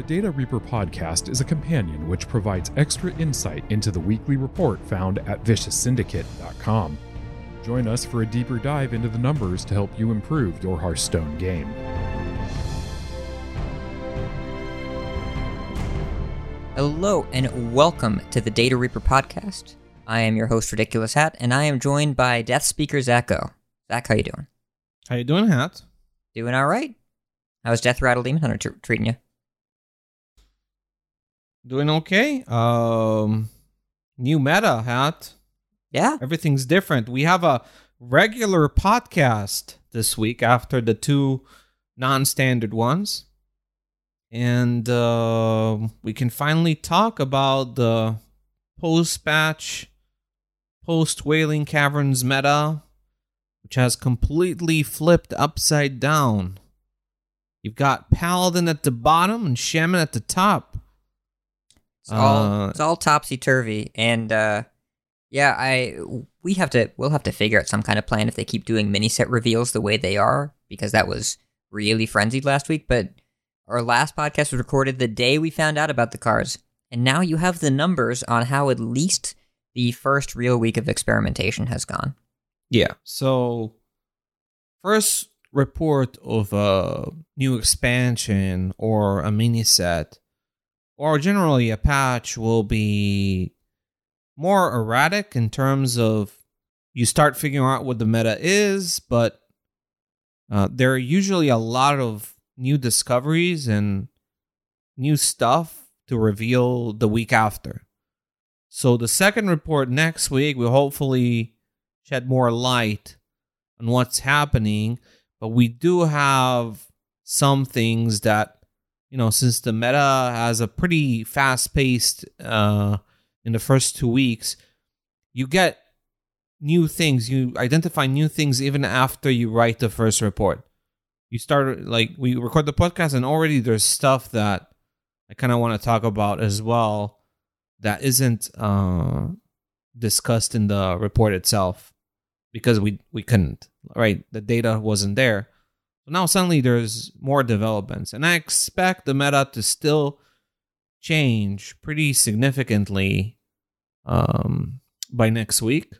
The Data Reaper podcast is a companion which provides extra insight into the weekly report found at vicioussyndicate.com. Join us for a deeper dive into the numbers to help you improve your Hearthstone game. Hello and welcome to the Data Reaper podcast. I am your host, Ridiculous Hat, and I am joined by Death Speaker Zacho. Zach, how you doing? How you doing, Hat? Doing all right. How's Death Rattle Demon Hunter tr- treating you? Doing okay. Um, new meta, Hat. Yeah. Everything's different. We have a regular podcast this week after the two non-standard ones, and uh, we can finally talk about the post-patch, post-Wailing Caverns meta, which has completely flipped upside down. You've got Paladin at the bottom and Shaman at the top. It's all Uh, it's all topsy turvy, and uh, yeah, I we have to we'll have to figure out some kind of plan if they keep doing mini set reveals the way they are because that was really frenzied last week. But our last podcast was recorded the day we found out about the cars, and now you have the numbers on how at least the first real week of experimentation has gone. Yeah. So, first report of a new expansion or a mini set, or generally a patch, will be more erratic in terms of you start figuring out what the meta is, but uh, there are usually a lot of new discoveries and new stuff to reveal the week after. So, the second report next week will hopefully shed more light on what's happening. But we do have some things that, you know, since the meta has a pretty fast paced uh, in the first two weeks, you get new things. You identify new things even after you write the first report. You start, like, we record the podcast, and already there's stuff that I kind of want to talk about as well that isn't uh, discussed in the report itself because we we couldn't right the data wasn't there now suddenly there's more developments and i expect the meta to still change pretty significantly um by next week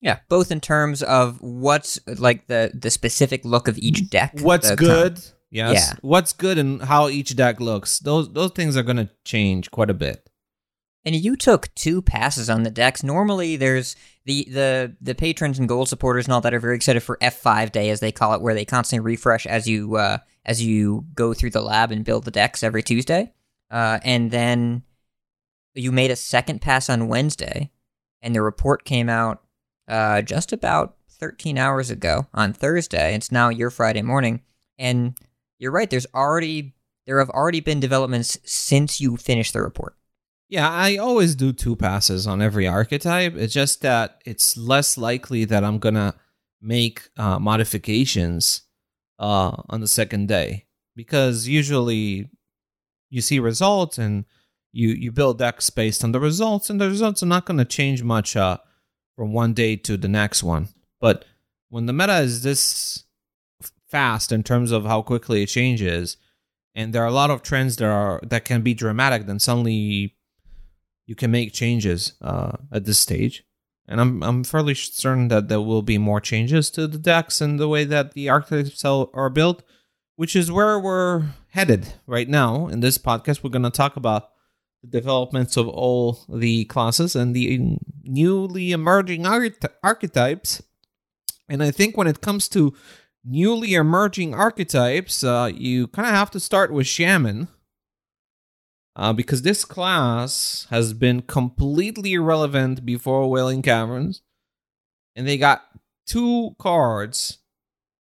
Yeah, both in terms of what's like the the specific look of each deck. what's good yes Yeah. what's good and how each deck looks those those things are going to change quite a bit And you took two passes on the decks. Normally, there's the the the patrons and gold supporters and all that are very excited for F5 day, as they call it, where they constantly refresh as you uh, as you go through the lab and build the decks every Tuesday. Uh, and then you made a second pass on Wednesday, and the report came out uh, just about 13 hours ago on Thursday. It's now your Friday morning, and you're right. There's already there have already been developments since you finished the report. Yeah, I always do two passes on every archetype. It's just that it's less likely that I'm gonna make uh, modifications uh, on the second day because usually you see results and you you build decks based on the results, and the results are not gonna change much uh, from one day to the next one. But when the meta is this fast in terms of how quickly it changes, and there are a lot of trends that are that can be dramatic, then suddenly you can make changes uh, at this stage. And I'm I'm fairly certain that there will be more changes to the decks and the way that the archetypes are built, which is where we're headed right now. In this podcast, we're going to talk about the developments of all the classes and the newly emerging archety- archetypes. And I think when it comes to newly emerging archetypes, uh, you kind of have to start with Shaman uh, because this class has been completely irrelevant before Wailing Caverns, and they got two cards,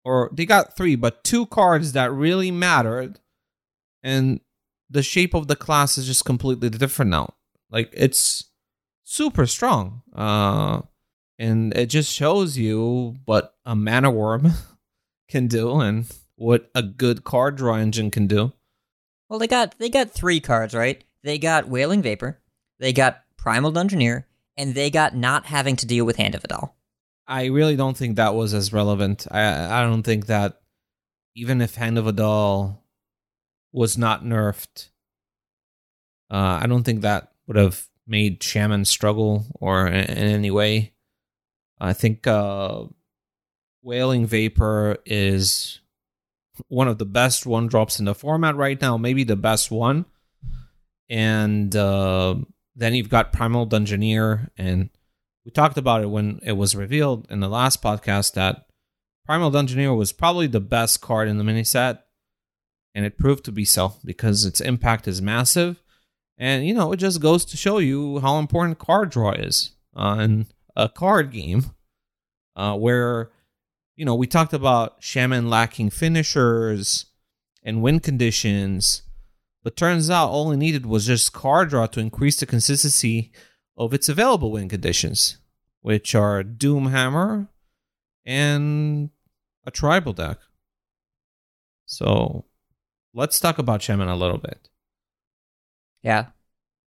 or they got three, but two cards that really mattered, and the shape of the class is just completely different now. Like it's super strong, uh, and it just shows you what a mana worm can do and what a good card draw engine can do. Well, they got they got three cards, right? They got Wailing Vapor, they got Primal Dungeoneer, and they got not having to deal with Hand of A'dal. I really don't think that was as relevant. I I don't think that even if Hand of A'dal was not nerfed, Uh, I don't think that would have made Shaman struggle or in, in any way. I think uh, Wailing Vapor is one of the best one drops in the format right now, maybe the best one. And uh, then you've got Primal Dungeoneer, and we talked about it when it was revealed in the last podcast that Primal Dungeoneer was probably the best card in the mini set, and it proved to be so because its impact is massive. And you know, it just goes to show you how important card draw is uh, in a card game, uh, where you know we talked about Shaman lacking finishers and win conditions, but turns out all it needed was just card draw to increase the consistency of its available win conditions, which are Doomhammer and a tribal deck. So let's talk about Shaman a little bit. Yeah.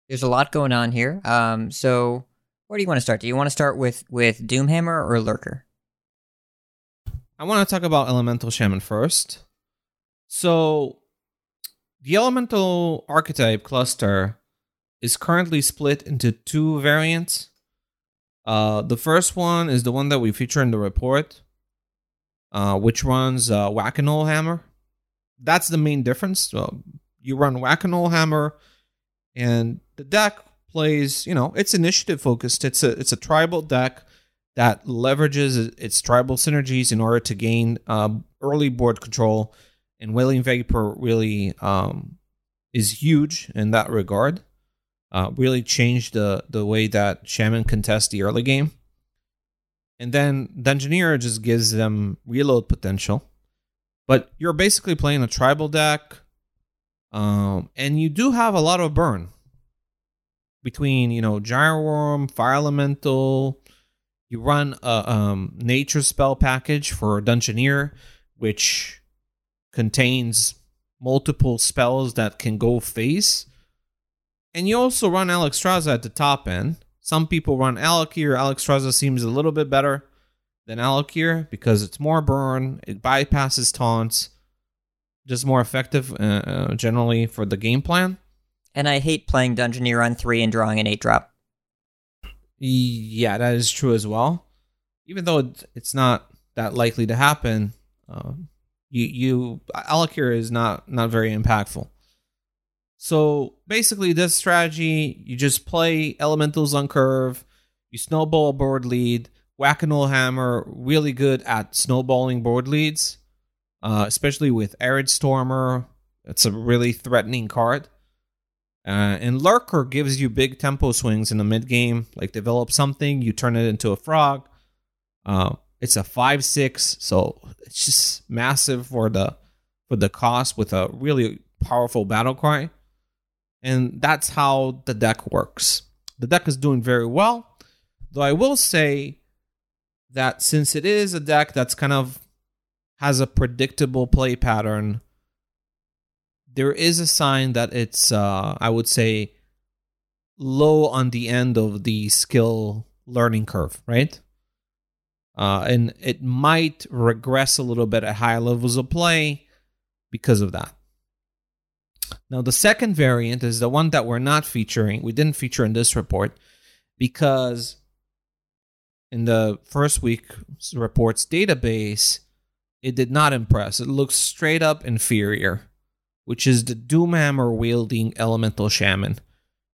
There's a lot going on here. Um, so where do you want to start? Do you want to start with with Doomhammer or Lurker? I want to talk about Elemental Shaman first. So the Elemental archetype cluster is currently split into two variants. Uh, the first one is the one that we feature in the report, uh, which runs uh, Whack-A-Gnoll Hammer. That's the main difference. you run Whack-A-Gnoll Hammer, and the deck plays. You know, it's initiative focused. It's a it's a tribal deck that leverages its tribal synergies in order to gain um, early board control. And Wailing Vapor really um, is huge in that regard. Uh, really changed the the way that Shaman contests the early game. And then Dungeoneer just gives them reload potential. But you're basically playing a tribal deck. Um, and you do have a lot of burn between, you know, Gyro Fire Elemental. You run a um, nature spell package for Dungeoneer, which contains multiple spells that can go face. And you also run Alexstrasza at the top end. Some people run Al'Akir. Alexstrasza seems a little bit better than Al'Akir because it's more burn, it bypasses taunts, just more effective uh, uh, generally for the game plan. And I hate playing Dungeoneer on three and drawing an eight drop. Yeah, that is true as well. Even though it's not that likely to happen, uh, you you Al'Akir is not not very impactful. So basically, this strategy, you just play elementals on curve, you snowball board lead. Whack-A-Gnoll Hammer, really good at snowballing board leads, uh, especially with Arid Stormer. It's a really threatening card. Uh, and Lurker gives you big tempo swings in the mid game, like develop something, you turn it into a frog. Uh, it's a five six, so it's just massive for the for the cost with a really powerful battle cry. And that's how the deck works. The deck is doing very well, though I will say that since it is a deck that's kind of has a predictable play pattern, there is a sign that it's, uh, I would say, low on the end of the skill learning curve, right? Uh, and it might regress a little bit at higher levels of play because of that. Now, the second variant is the one that we're not featuring. We didn't feature in this report because in the first week reports database, it did not impress. It looks straight up inferior, which is the Doomhammer wielding Elemental Shaman,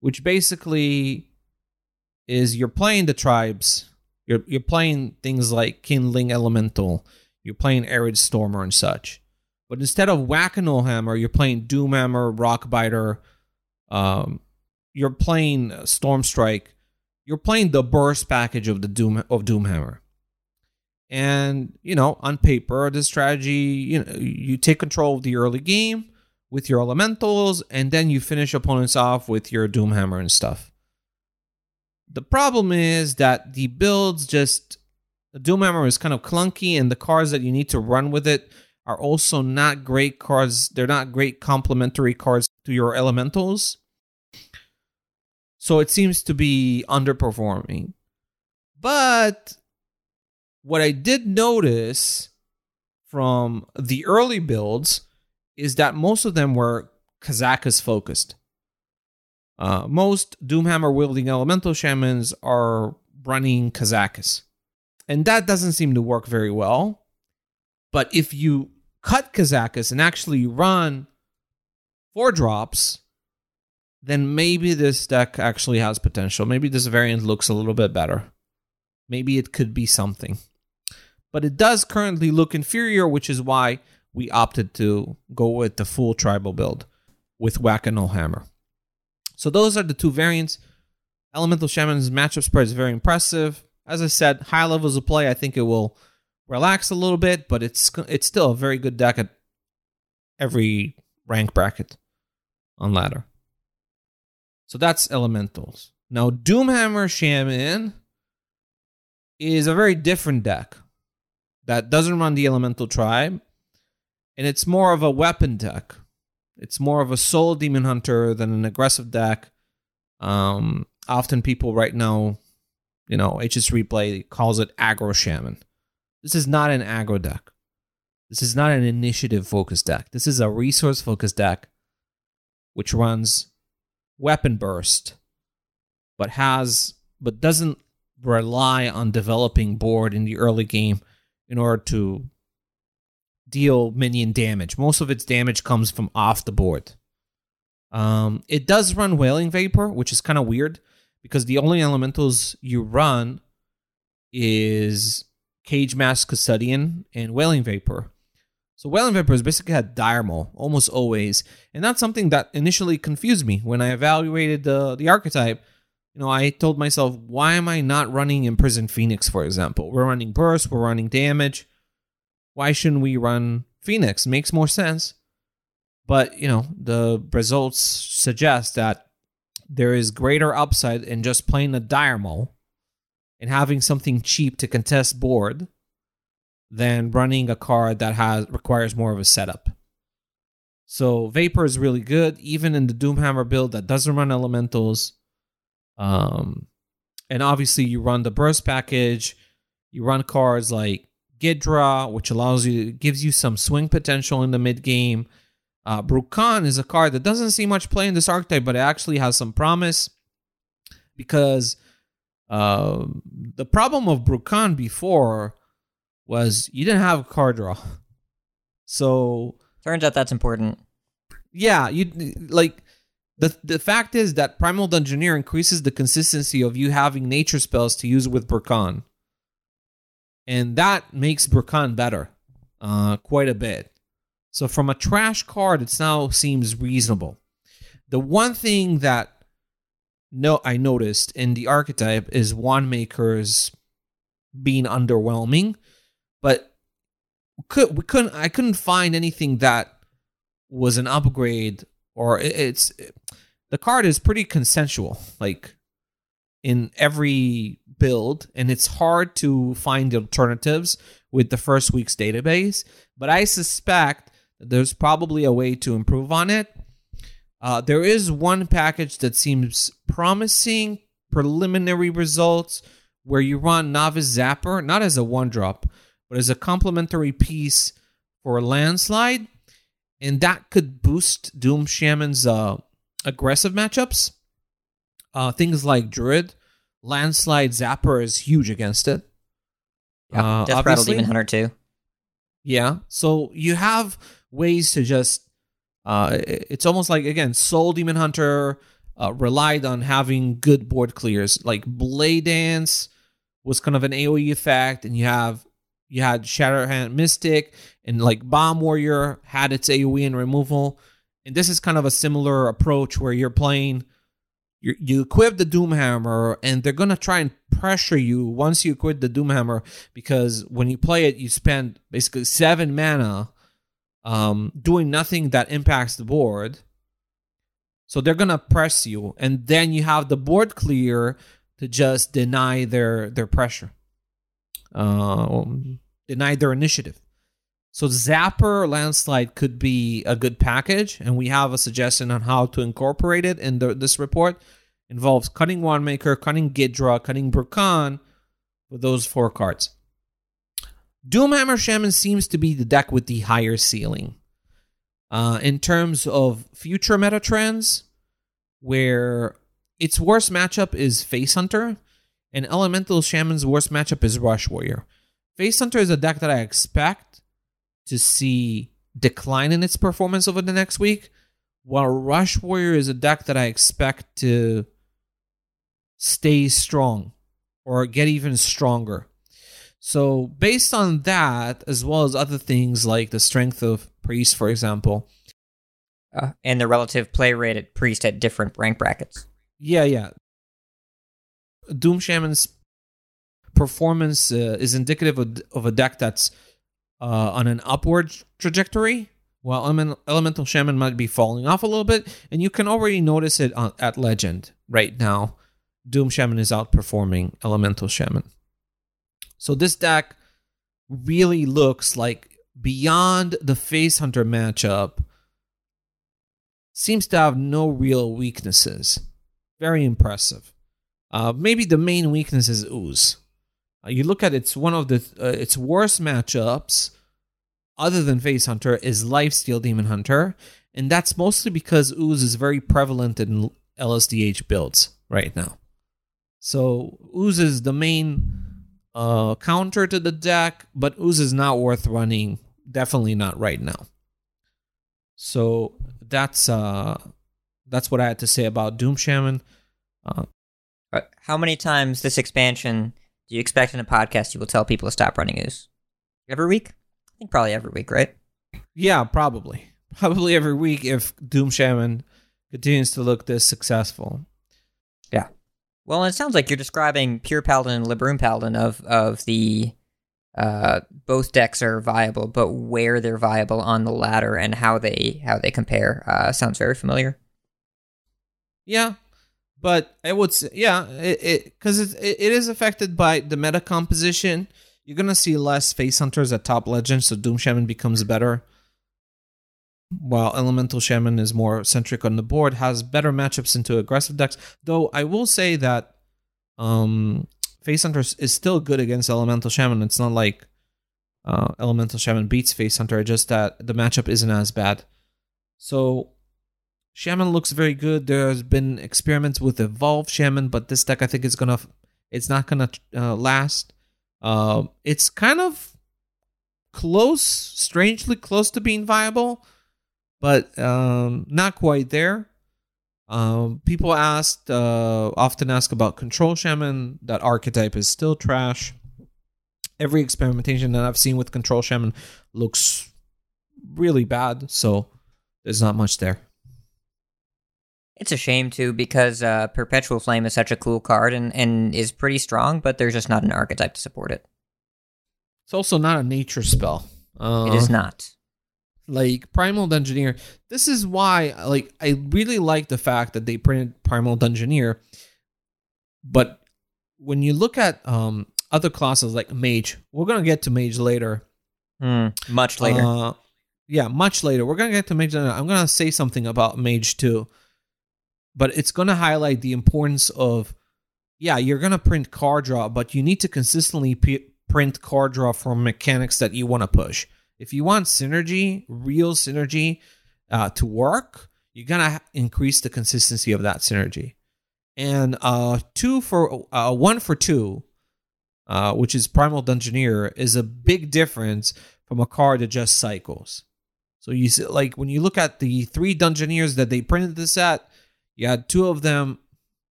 which basically is you're playing the tribes. You're you're playing things like Kindling Elemental. You're playing Arid Stormer and such. But instead of Whack-A-Gnoll Hammer, you're playing Doomhammer, Rockbiter. Um, you're playing Stormstrike. You're playing the burst package of the Doom of Doomhammer. And you know, on paper, this strategy, you know, you take control of the early game with your elementals, and then you finish opponents off with your Doomhammer and stuff. The problem is that the builds just the Doomhammer is kind of clunky, and the cards that you need to run with it are also not great cards. They're not great complementary cards to your elementals. So it seems to be underperforming. But what I did notice from the early builds is that most of them were Kazakus focused. Uh, most Doomhammer wielding elemental shamans are running Kazakus. And that doesn't seem to work very well. But if you cut Kazakus and actually run four drops, then maybe this deck actually has potential. Maybe this variant looks a little bit better. Maybe it could be something. But it does currently look inferior, which is why we opted to go with the full tribal build with Whack-A-Gnoll Hammer. So those are the two variants. Elemental Shaman's matchup spread is very impressive. As I said, high levels of play, I think it will relax a little bit, but it's it's still a very good deck at every rank bracket on ladder. So that's elementals. Now Doomhammer Shaman is a very different deck that doesn't run the elemental tribe, and it's more of a weapon deck. It's more of a soul demon hunter than an aggressive deck. Um, often people right now, you know, HS Replay calls it aggro shaman. This is not an aggro deck. This is not an initiative focused deck. This is a resource focused deck which runs weapon burst but has but doesn't rely on developing board in the early game in order to deal minion damage. Most of its damage comes from off the board. Um, it does run Wailing Vapor, which is kind of weird because the only elementals you run is Cagematch Custodian and Wailing Vapor. So Wailing Vapor is basically a Dire Mole almost always, and that's something that initially confused me when I evaluated the the archetype. You know, I told myself, why am I not running Imprisoned Phoenix, for example? We're running burst, we're running damage. Why shouldn't we run Phoenix? Makes more sense. But, you know, the results suggest that there is greater upside in just playing a dire and having something cheap to contest board than running a card that has requires more of a setup. So Vapor is really good, even in the Doomhammer build that doesn't run elementals. Um, and obviously you run the burst package. You run cards like Ghidra, which allows you gives you some swing potential in the mid game. Uh, Bru'kan is a card that doesn't see much play in this archetype, but it actually has some promise because uh, the problem of Bru'kan before was you didn't have a card draw. So turns out that's important. Yeah, you like the the fact is that Primal Dungeoneer increases the consistency of you having nature spells to use with Bru'kan. And that makes Bru'kan better uh, quite a bit. So from a trash card, it now seems reasonable. The one thing that no I noticed in the archetype is Wandmakers being underwhelming, but could we couldn't I couldn't find anything that was an upgrade or it's the card is pretty consensual like in every build and it's hard to find alternatives with the first week's database but i suspect there's probably a way to improve on it. Uh, there is one package that seems promising preliminary results where you run novice zapper not as a one drop but as a complementary piece for landslide and that could boost doom shaman's uh, aggressive matchups uh, things like druid landslide zapper is huge against it yeah, uh, Death Rattle Demon Hunter too. Yeah, so you have ways to just. Uh, it's almost like again, Soul Demon Hunter uh, relied on having good board clears. Like Blade Dance was kind of an AOE effect, and you have you had Shardshatter Mystic, and like Bomb Warrior had its AOE and removal. And this is kind of a similar approach where you're playing you you equip the Doomhammer, and they're gonna try and pressure you once you equip the Doomhammer because when you play it, you spend basically seven mana, um, doing nothing that impacts the board. So they're gonna press you, and then you have the board clear to just deny their their pressure, uh, deny their initiative. So Zapper Landslide could be a good package, and we have a suggestion on how to incorporate it in the, this report. involves cutting Wandmaker, cutting Gidra, cutting Bru'kan with those four cards. Doomhammer Shaman seems to be the deck with the higher ceiling. Uh, in terms of future meta trends, where its worst matchup is Face Hunter, and Elemental Shaman's worst matchup is Rush Warrior. Face Hunter is a deck that I expect to see decline in its performance over the next week, while Rush Warrior is a deck that I expect to stay strong or get even stronger. So, based on that, as well as other things like the strength of Priest, for example, Uh, and the relative play rate at Priest at different rank brackets. yeah, yeah, Doom Shaman's performance uh, is indicative of, of a deck that's uh, on an upward trajectory, while Element- Elemental Shaman might be falling off a little bit, and you can already notice it on, at Legend right now. Doom Shaman is outperforming Elemental Shaman. So this deck really looks like beyond the Face Hunter matchup, seems to have no real weaknesses. Very impressive. Uh, maybe the main weakness is Ooze. Uh, you look at it's one of the uh, its worst matchups, other than Face Hunter, is Lifesteal Demon Hunter, and that's mostly because Ooze is very prevalent in LSDH builds right now. So Ooze is the main uh, counter to the deck, but Ooze is not worth running. Definitely not right now. So that's uh that's what I had to say about Doom Shaman. Uh, how many times this expansion do you expect in a podcast you will tell people to stop running Ooze? Every week? I think probably every week, right? yeah, probably. Probably every week if Doom Shaman continues to look this successful. Yeah. Well, it sounds like you're describing Pure Paladin and Libram Paladin of of the uh, both decks are viable, but where they're viable on the ladder and how they how they compare uh, sounds very familiar. Yeah, but I would say yeah, it because it, it, it is affected by the meta composition. You're gonna see less face hunters at top legend, so Doom Shaman becomes better. While Elemental Shaman is more centric on the board, has better matchups into aggressive decks. Though I will say that um Face Hunter is still good against Elemental Shaman. It's not like uh, Elemental Shaman beats Face Hunter, just that the matchup isn't as bad. So Shaman looks very good. There's been experiments with Evolve Shaman, but this deck I think is gonna, it's not gonna uh, last. Uh, it's kind of close, strangely close to being viable, but um, not quite there. Um, people asked, uh, often ask about Control Shaman. That archetype is still trash. Every experimentation that I've seen with Control Shaman looks really bad, so there's not much there. It's a shame too because uh, Perpetual Flame is such a cool card and, and is pretty strong, but there's just not an archetype to support it. It's also not a nature spell. Uh, It is not. like Primal Dungeoneer. This is why, like, I really like the fact that they printed Primal Dungeoneer. But when you look at um other classes like Mage, we're gonna get to Mage later. Hmm, much later. Uh, yeah, much later. We're gonna get to Mage later. I'm gonna say something about Mage too, but it's gonna highlight the importance of, yeah, you're gonna print card draw, but you need to consistently p- print card draw from mechanics that you want to push. If you want synergy, real synergy, uh, to work, you're gonna increase the consistency of that synergy. And uh, two for uh, one for two, uh, which is Primal Dungeoneer, is a big difference from a card that just cycles. So you see, like when you look at the three Dungeoneers that they printed this at, you had two of them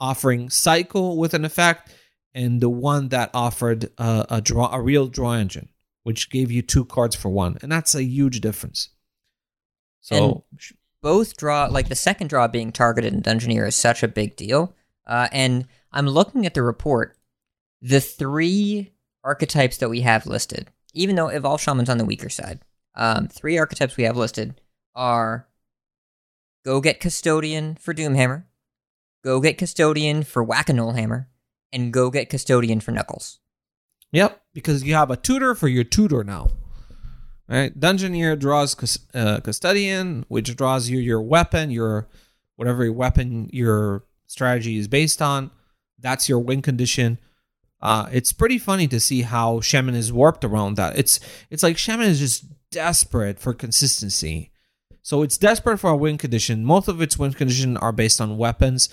offering cycle with an effect, and the one that offered uh, a draw, a real draw engine, which gave you two cards for one, and that's a huge difference. So both draw like the second draw being targeted in Dungeoneer is such a big deal. Uh, and I'm looking at the report. The three archetypes that we have listed, even though Evolve Shaman's on the weaker side, um, three archetypes we have listed are Go Get Custodian for Doomhammer, Go Get Custodian for Whack a Hammer, and Go Get Custodian for Knuckles. Yep, because you have a tutor for your tutor now. Right? Dungeoneer draws uh, custodian, which draws you your weapon, your whatever weapon your strategy is based on. That's your win condition. Uh, it's pretty funny to see how Shaman is warped around that. It's it's like Shaman is just desperate for consistency. So it's desperate for a win condition. Most of its win condition are based on weapons,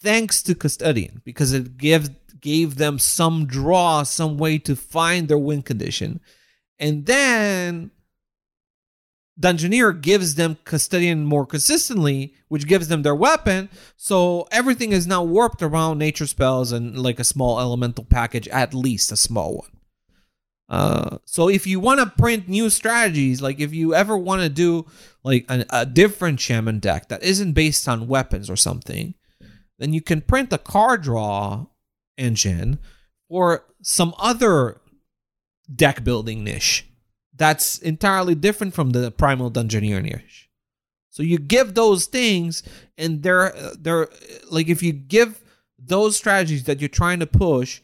thanks to Custodian, because it gives gave them some draw, some way to find their win condition. And then Dungeoneer gives them Custodian more consistently, which gives them their weapon. So everything is now warped around nature spells and like a small elemental package, at least a small one. Uh, so if you want to print new strategies, like if you ever want to do like a, a different shaman deck that isn't based on weapons or something, then you can print a card draw engine or some other deck building niche that's entirely different from the primal dungeoneer niche. So you give those things, and they're they're like if you give those strategies that you're trying to push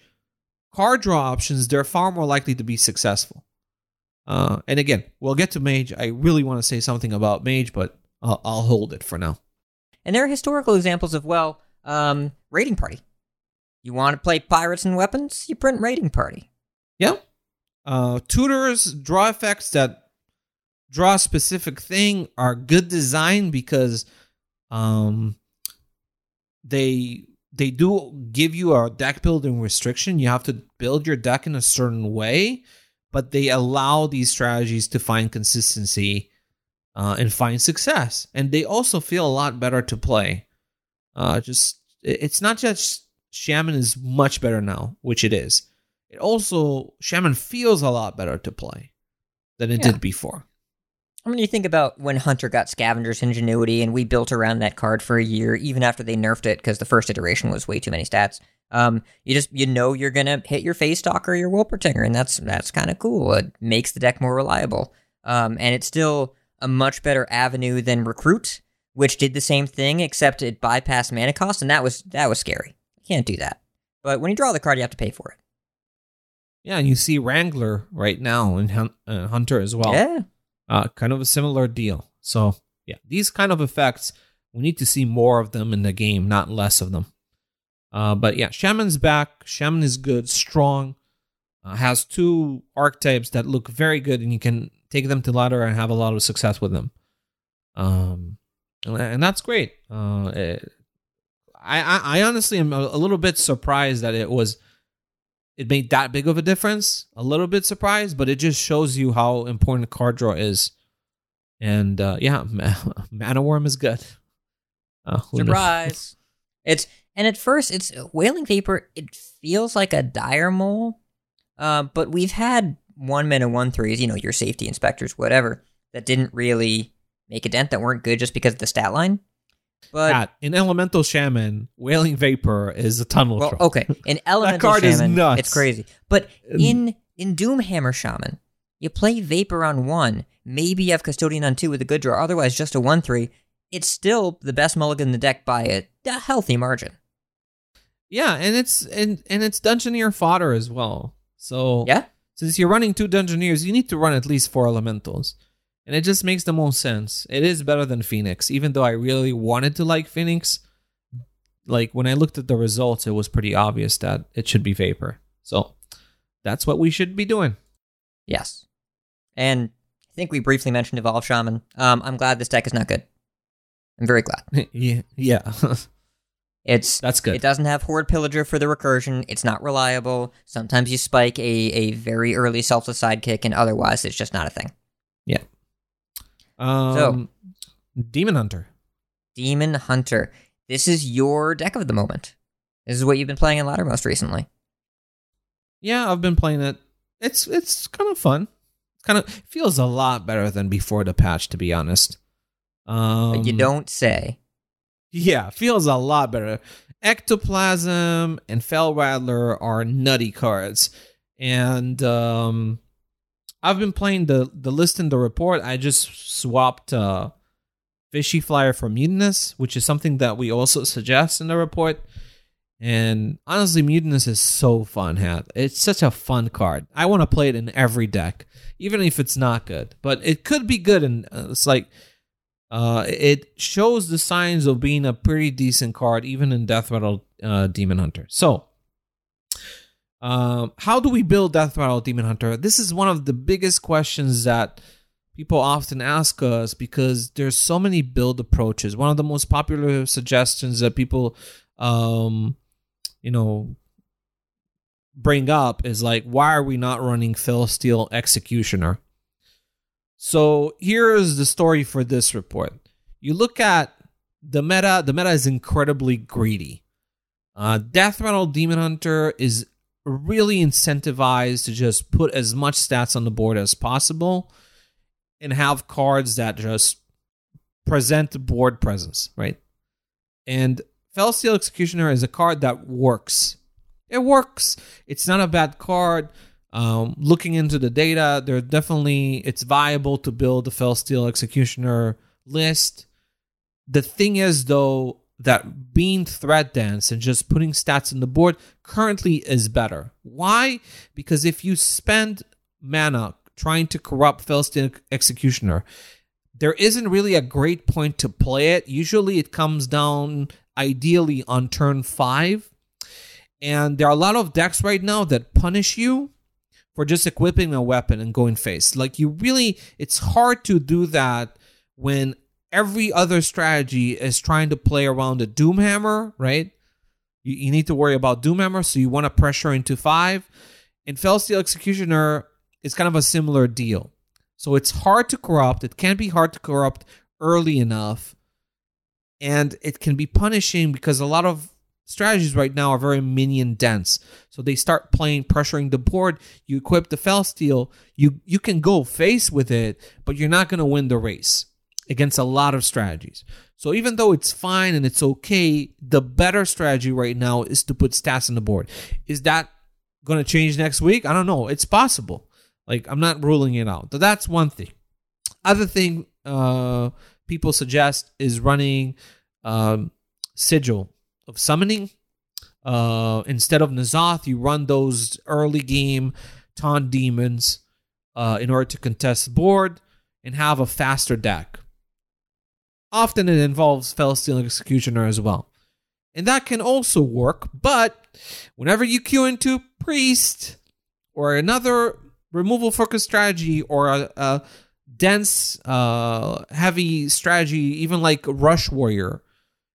card draw options, they're far more likely to be successful. Uh, and again, we'll get to Mage. I really want to say something about Mage, but I'll, I'll hold it for now. And there are historical examples of, well, um, raiding party. You want to play pirates and weapons? You print raiding party. Yeah. Uh, tutors, draw effects that draw a specific thing are good design because um, they they do give you a deck building restriction. You have to build your deck in a certain way, but they allow these strategies to find consistency uh, and find success. And they also feel a lot better to play. Uh, just it's not just Shaman is much better now, which it is. It also Shaman feels a lot better to play than it Yeah. did before. I mean, you think about when Hunter got Scavenger's Ingenuity, and we built around that card for a year, even after they nerfed it because the first iteration was way too many stats. Um, you just you know you're gonna hit your Phase Stalker or your Wolpertinger, and that's that's kind of cool. It makes the deck more reliable. Um, and it's still a much better avenue than Recruit, which did the same thing except it bypassed mana cost, and that was that was scary. You can't do that. But when you draw the card, you have to pay for it. Yeah, and you see Wrangler right now and Hun- uh, Hunter as well. Yeah. uh, kind of a similar deal. So yeah, these kind of effects we need to see more of them in the game, not less of them. Uh, but yeah, Shaman's back. Shaman is good, strong. Uh, has two archetypes that look very good, and you can take them to ladder and have a lot of success with them. Um, and, and that's great. Uh, it- I, I honestly am a, little bit surprised that it was it made that big of a difference. A little bit surprised, but it just shows you how important card draw is. And uh, yeah, Mana Worm is good. Uh? Surprise! it's and at first it's Wailing Vapor. It feels like a dire mole, uh, but we've had one men and one threes. You know your safety inspectors, whatever, that didn't really make a dent. That weren't good just because of the stat line. But Pat, in Elemental Shaman, Wailing Vapor is a tunnel well, troll. okay, in elemental card is shaman, nuts. it's crazy. But in in Doomhammer shaman, you play vapor on one. Maybe you have custodian on two with a good draw. Otherwise, just a one three. It's still the best mulligan in the deck by a, a healthy margin. Yeah, and it's and and it's Dungeoneer fodder as well. So Yeah. since you're running two Dungeoneers, you need to run at least four Elementals, and it just makes the most sense. It is better than Phoenix, even though I really wanted to like Phoenix. Like when I looked at the results, it was pretty obvious that it should be Vapor. So that's what we should be doing. Yes. And I think we briefly mentioned Evolve Shaman. Um, I'm glad this deck is not good. I'm very glad. yeah, yeah, It's that's good. It doesn't have Horde Pillager for the recursion. It's not reliable. Sometimes you spike a, a very early selfless sidekick, and otherwise it's just not a thing. Yeah. Um, Demon Hunter. Demon Hunter. This is your deck of the moment. This is what you've been playing in ladder most recently. Yeah, I've been playing it. It's it's kind of fun. It's kind of feels a lot better than before the patch, to be honest. Um, But you don't say. Yeah, feels a lot better. Ectoplasm and Fell Rattler are nutty cards, and um, I've been playing the the list in the report. I just swapped uh, Fishy Flyer for Mutanus, which is something that we also suggest in the report. And honestly, Mutanus is so fun. Hat it's such a fun card. I want to play it in every deck, even if it's not good. But it could be good, and uh, it's like uh, it shows the signs of being a pretty decent card, even in Death Rattle uh, Demon Hunter. So, um, how do we build Death Rattle Demon Hunter? This is one of the biggest questions that people often ask us because there's so many build approaches. One of the most popular suggestions that people, um, you know, bring up is like, why are we not running Felsteel Executioner? So here is the story for this report. You look at the meta. The meta is incredibly greedy. Uh, Death Rattle Demon Hunter is really incentivized to just put as much stats on the board as possible and have cards that just present board presence, right? And Felsteel Executioner is a card that works. It works. It's not a bad card. Um, looking into the data, there definitely it's viable to build a Felsteel Executioner list. The thing is, though, that being threat dense and just putting stats on the board currently is better. Why? Because if you spend mana trying to corrupt Felsteel Executioner, there isn't really a great point to play it. Usually it comes down ideally on turn five. And there are a lot of decks right now that punish you for just equipping a weapon and going face. Like you really, it's hard to do that when every other strategy is trying to play around the Doomhammer, right? You, you need to worry about Doomhammer, so you want to pressure into five. And Felsteel Executioner is kind of a similar deal. So it's hard to corrupt. It can be hard to corrupt early enough. And it can be punishing because a lot of strategies right now are very minion dense. So they start playing pressuring the board. You equip the Felsteel, you you can go face with it, but you're not going to win the race against a lot of strategies. So even though it's fine and it's okay, the better strategy right now is to put stats on the board. Is that going to change next week? I don't know. It's possible. Like I'm not ruling it out. So that's one thing. Other thing uh, people suggest is running um, sigil of summoning. Uh, instead of N'Zoth, you run those early game taunt demons uh, in order to contest board and have a faster deck. Often it involves Felsteel Executioner as well. And that can also work, but whenever you queue into Priest or another removal focus strategy or a, a dense, uh, heavy strategy, even like Rush Warrior,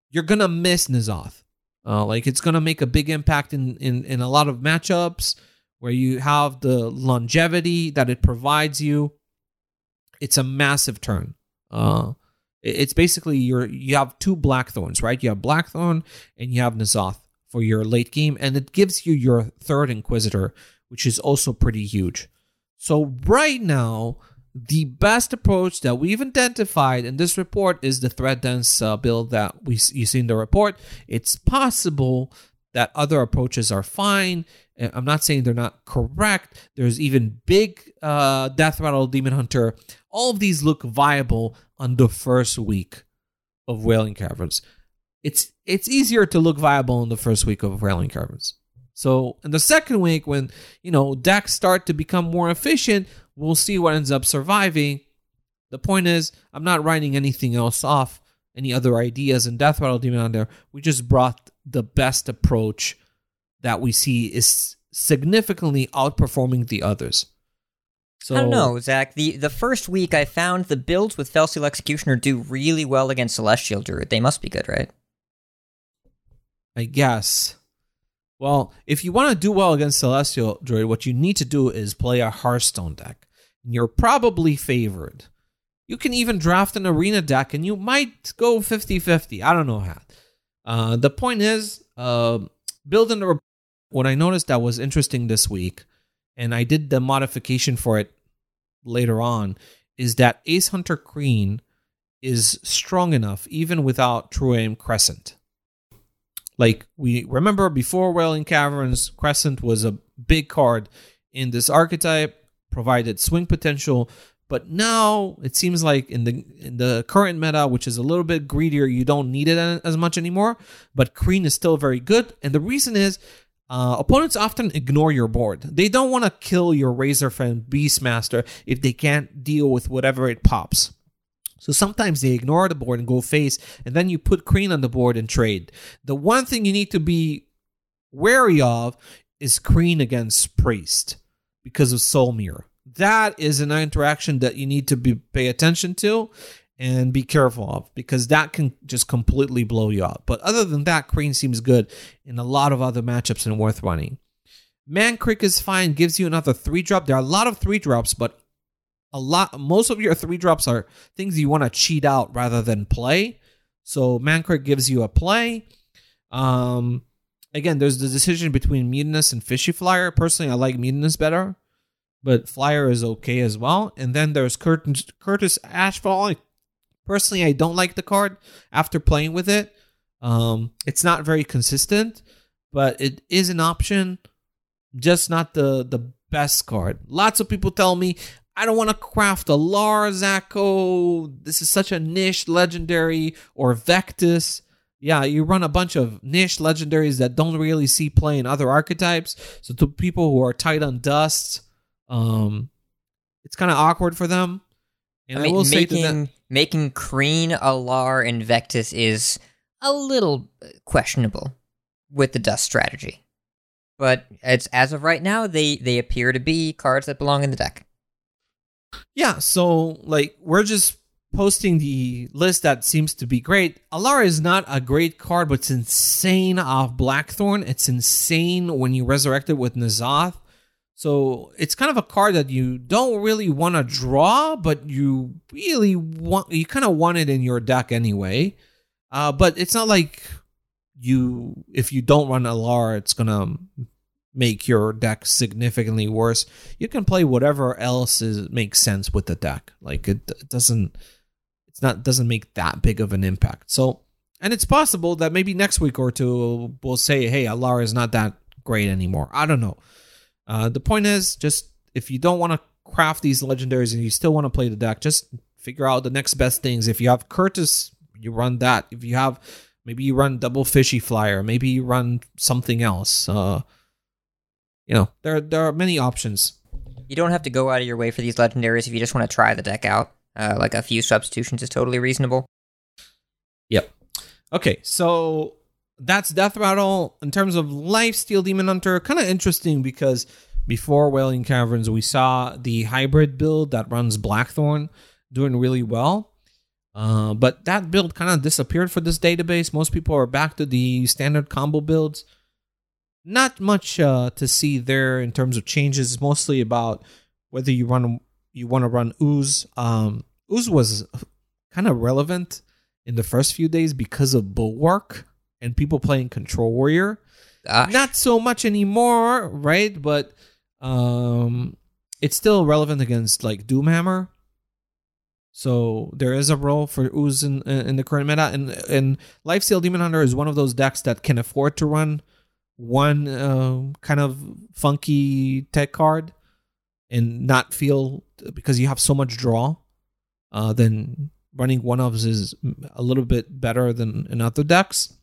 you're gonna miss N'Zoth. Uh, like it's gonna make a big impact in, in in a lot of matchups where you have the longevity that it provides you. It's a massive turn. Uh, it's basically your you have two Blackthorns, right? You have Blackthorn and you have N'Zoth for your late game, and it gives you your third Inquisitor, which is also pretty huge. So right now, the best approach that we've identified in this report is the threat dense uh, build that we you see in the report. It's possible that other approaches are fine. Uh, I'm not saying they're not correct. There's even big uh, Death Rattle Demon Hunter. All of these look viable on the first week of Wailing Caverns. It's it's easier to look viable in the first week of Wailing Caverns. So in the second week, when you know decks start to become more efficient, we'll see what ends up surviving. The point is, I'm not writing anything else off, any other ideas in Death Rattle Demon on there. We just brought the best approach that we see is significantly outperforming the others. So I don't know, Zach. The the first week I found the builds with Felsteel Executioner do really well against Celestial Druid. They must be good, right? I guess. Well, if you want to do well against Celestial Druid, what you need to do is play a Hearthstone deck. You're probably favored. You can even draft an arena deck and you might go 50 50. I don't know how. Uh, the point is, uh, building a. What I noticed that was interesting this week, and I did the modification for it later on, is that Ace Hunter Kreen is strong enough even without True Aim Crescent. Like we remember before Wailing Caverns, Crescent was a big card in this archetype, provided swing potential. But now it seems like in the in the current meta, which is a little bit greedier, you don't need it as much anymore. But Kreen is still very good, and the reason is uh, opponents often ignore your board. They don't want to kill your Razorfen Beastmaster if they can't deal with whatever it pops. So sometimes they ignore the board and go face, and then you put Kreen on the board and trade. The one thing you need to be wary of is Kreen against Priest because of Soul Mirror. that is an interaction that you need to be pay attention to and be careful of because that can just completely blow you up. But other than that, Kreen seems good in a lot of other matchups and worth running. Mankrik is fine, gives you another three drop. There are a lot of three drops, but a lot most of your three drops are things you want to cheat out rather than play. So Mankrik gives you a play. Um again, there's the decision between Mutanus and Fishy Flyer. Personally, I like Mutanus better, but Flyer is okay as well. And then there's Kurtrus, Kurtrus Ashfall. Personally, I don't like the card after playing with it. Um, it's not very consistent, but it is an option. Just not the the best card. Lots of people tell me I don't want to craft a Larzako. This is such a niche legendary or Vectus. Yeah, you run a bunch of niche legendaries that don't really see play in other archetypes. So to people who are tight on dust, um, it's kind of awkward for them. And I, mean, I will making, say that making Kreen, Al'ar, and Vectus is a little questionable with the dust strategy. But it's as of right now, they they appear to be cards that belong in the deck. Yeah, so like we're just posting the list that seems to be great. Alara is not a great card, but it's insane off Blackthorn. It's insane when you resurrect it with N'Zoth. So it's kind of a card that you don't really want to draw, but you really want you kind of want it in your deck anyway. Uh, but it's not like you if you don't run Alara, it's gonna make your deck significantly worse. You can play whatever else is makes sense with the deck. Like it, it doesn't it's not doesn't make that big of an impact. So and it's possible that maybe next week or two we'll say, hey, Alara is not that great anymore. I don't know. Uh, the point is, just if you don't want to craft these legendaries and you still want to play the deck, just figure out the next best things. If you have Kurtrus, you run that. If you have, maybe you run double fishy flyer. Maybe you run something else. Uh, you know, there there are many options. You don't have to go out of your way for these legendaries if you just want to try the deck out. Uh, like a few substitutions is totally reasonable. Yep. Okay, so that's Death Rattle. In terms of Lifesteal Demon Hunter, kind of interesting because before Wailing Caverns, we saw the hybrid build that runs Blackthorn doing really well. Uh, but that build kind of disappeared for this database. Most people are back to the standard combo builds. Not much uh, to see there in terms of changes. It's mostly about whether you run you want to run ooze. Um, ooze was kind of relevant in the first few days because of bulwark and people playing Control Warrior. Gosh. Not so much anymore, right? But um, it's still relevant against like Doomhammer. So there is a role for Ooze in, in the current meta, and and Lifesteal Demon Hunter is one of those decks that can afford to run one uh, kind of funky tech card and not feel because you have so much draw. Uh, then running one of is a little bit better than in other decks.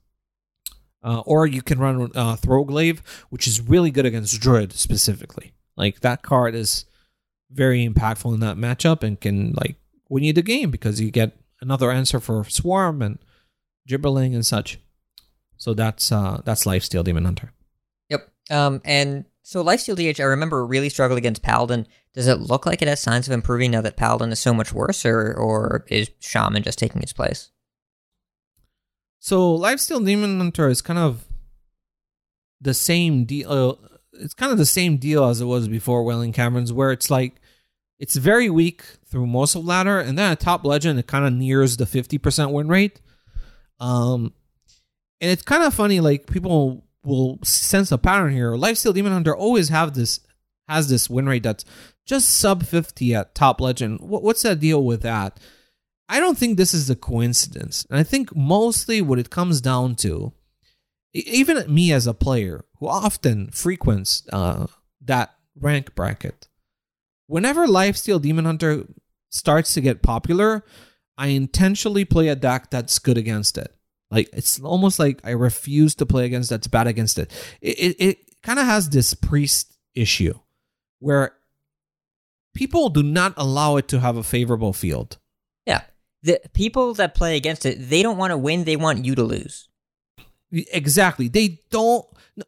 Uh, or you can run uh, Throwglaive, which is really good against Druid specifically. Like that card is very impactful in that matchup and can like win you the game because you get another answer for Swarm and Gibberling and such. So that's uh that's Lifesteal Demon Hunter. Yep. Um and so Lifesteal DH I remember really struggled against Paladin. Does it look like it has signs of improving now that Paladin is so much worse or or is Shaman just taking its place? So Lifesteal Demon Hunter is kind of the same deal. Uh, it's kind of the same deal as it was before Wailing Caverns, where it's like it's very weak through most of ladder, and then at top legend it kind of nears the fifty percent win rate. Um, and it's kind of funny. Like people will sense a pattern here. Lifesteal Demon Hunter always have this has this win rate that's just sub fifty at top legend. What, what's that deal with that? I don't think this is a coincidence. And I think mostly what it comes down to, even me as a player who often frequents uh, that rank bracket, whenever Lifesteal Demon Hunter starts to get popular, I intentionally play a deck that's good against it. Like it's almost like I refuse to play against that's bad against it. It it, it kind of has this priest issue where people do not allow it to have a favorable field. Yeah the people that play against it, they don't want to win, they want you to lose. Exactly. They don't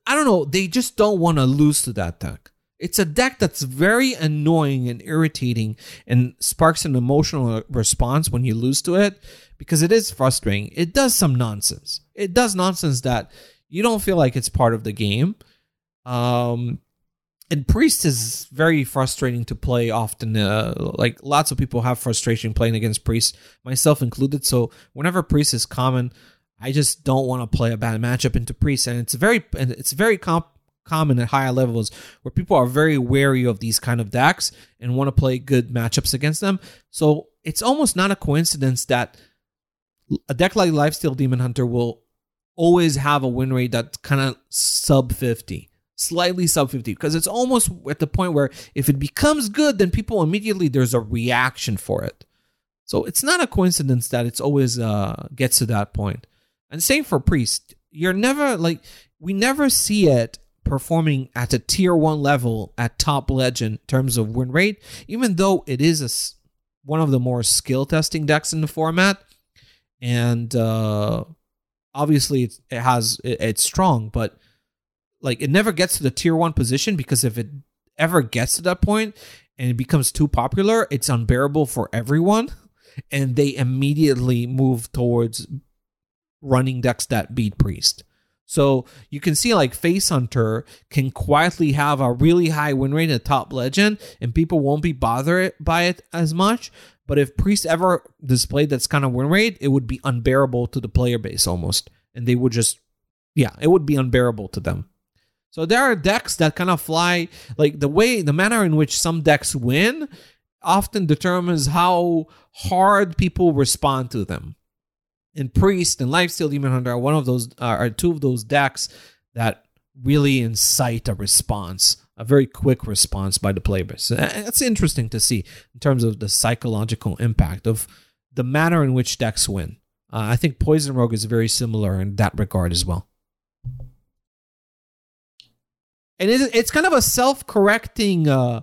I don't know, they just don't want to lose to that deck. It's a deck that's very annoying and irritating and sparks an emotional response when you lose to it because it is frustrating. It does some nonsense. It does nonsense that you don't feel like it's part of the game. Um, and priest is very frustrating to play often uh, like lots of people have frustration playing against priest myself included so whenever priest is common i just don't want to play a bad matchup into priest and it's very and it's very comp- common at higher levels where people are very wary of these kind of decks and want to play good matchups against them. So it's almost not a coincidence that a deck like lifesteal demon hunter will always have a win rate that's kind of sub 50 slightly sub 50 because it's almost at the point where if it becomes good then people immediately there's a reaction for it. So it's not a coincidence that it's always uh gets to that point. And same for priest. You're never like we never see it performing at a tier 1 level at top legend in terms of win rate even though it is a one of the more skill testing decks in the format and uh obviously it, it has it, it's strong but like it never gets to the tier one position because if it ever gets to that point and it becomes too popular, it's unbearable for everyone. And they immediately move towards running decks that beat Priest. So you can see like Face Hunter can quietly have a really high win rate at top legend and people won't be bothered by it as much. But if Priest ever displayed that kind of win rate, it would be unbearable to the player base almost. And they would just, yeah, it would be unbearable to them. So there are decks that kind of fly like the way the manner in which some decks win often determines how hard people respond to them. And Priest and Lifesteal Demon Hunter are one of those uh, are two of those decks that really incite a response, a very quick response by the player base. That's interesting to see in terms of the psychological impact of the manner in which decks win. Uh, I think Poison Rogue is very similar in that regard as well and it's kind of a self-correcting uh,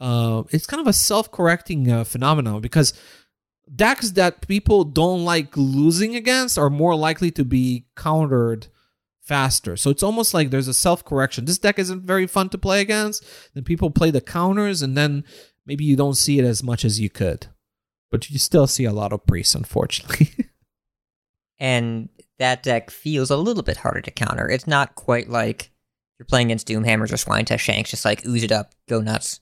uh, it's kind of a self-correcting uh, phenomenon because decks that people don't like losing against are more likely to be countered faster. So it's almost like there's a self-correction. This deck isn't very fun to play against. Then people play the counters, and then maybe you don't see it as much as you could, but you still see a lot of priests, unfortunately. and that deck feels a little bit harder to counter. It's not quite like you're playing against Doomhammers or Swine Test Shanks, just like ooze it up, go nuts.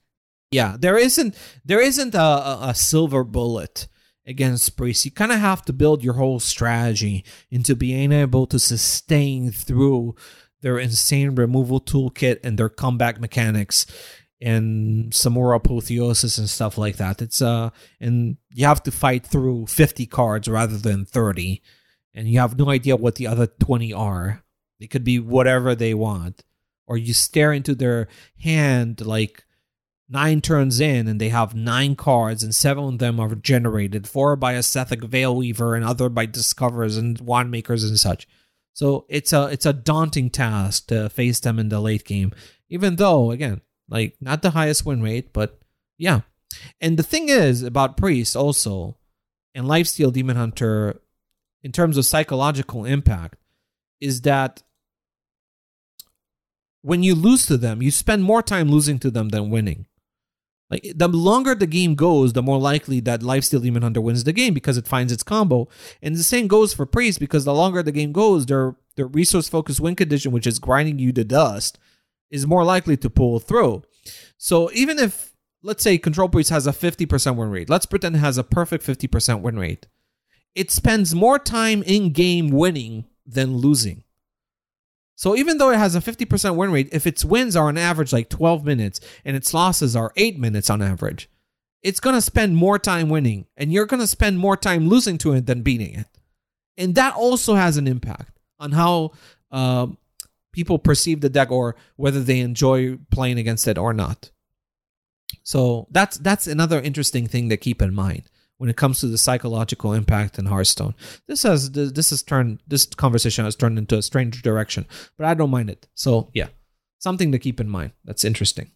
Yeah, there isn't there isn't a, a, a silver bullet against Priest. You kind of have to build your whole strategy into being able to sustain through their insane removal toolkit and their comeback mechanics and some more apotheosis and stuff like that. It's uh and you have to fight through 50 cards rather than 30 and you have no idea what the other 20 are. It could be whatever they want or you stare into their hand like nine turns in and they have nine cards and seven of them are generated four by Sethekk Veilweaver and other by discoverers and wand makers and such. So it's a it's a daunting task to face them in the late game. Even though again like not the highest win rate but yeah. And the thing is about priest also and lifesteal demon hunter in terms of psychological impact is that when you lose to them, you spend more time losing to them than winning. Like the longer the game goes, the more likely that Lifesteal Demon Hunter wins the game because it finds its combo. And the same goes for Priest because the longer the game goes, their their resource focused win condition, which is grinding you to dust, is more likely to pull through. So even if let's say Control Priest has a 50% win rate, let's pretend it has a perfect 50% win rate. It spends more time in game winning than losing. So even though it has a 50% win rate, if its wins are on average like 12 minutes and its losses are 8 minutes on average, it's going to spend more time winning and you're going to spend more time losing to it than beating it. And that also has an impact on how uh, people perceive the deck or whether they enjoy playing against it or not. So that's that's another interesting thing to keep in mind when it comes to the psychological impact in Hearthstone. This has this has turned this conversation has turned into a strange direction, but I don't mind it. So yeah, something to keep in mind. That's interesting.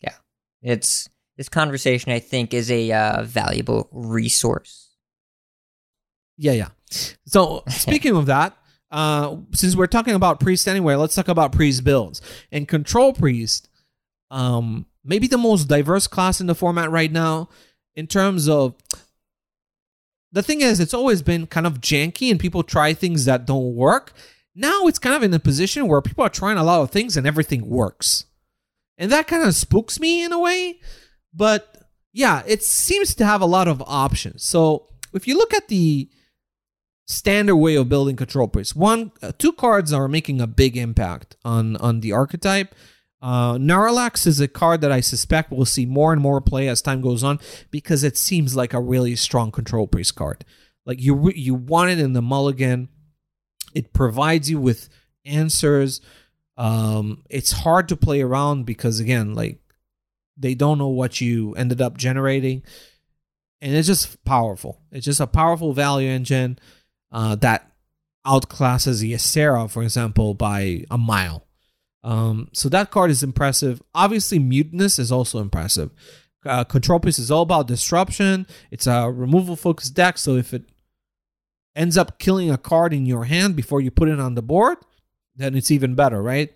Yeah, it's this conversation. I think is a uh, valuable resource. Yeah, yeah. So speaking of that. Uh, since we're talking about priest anyway, let's talk about priest builds and control priest um, maybe the most diverse class in the format right now in terms of the thing is it's always been kind of janky and people try things that don't work. Now it's kind of in a position where people are trying a lot of things and everything works. And that kind of spooks me in a way but yeah it seems to have a lot of options. So if you look at the standard way of building control priests one uh, two cards are making a big impact on on the archetype uh, Naralex is a card that I suspect we'll see more and more play as time goes on because it seems like a really strong control priest card. Like you, you want it in the mulligan. It provides you with answers. Um, it's hard to play around because again, like they don't know what you ended up generating, and it's just powerful. It's just a powerful value engine uh, that outclasses Ysera, for example, by a mile. Um, so that card is impressive. Obviously, Mutanus is also impressive. Uh, Control piece is all about disruption. It's a removal focused deck, so if it ends up killing a card in your hand before you put it on the board, then it's even better, right?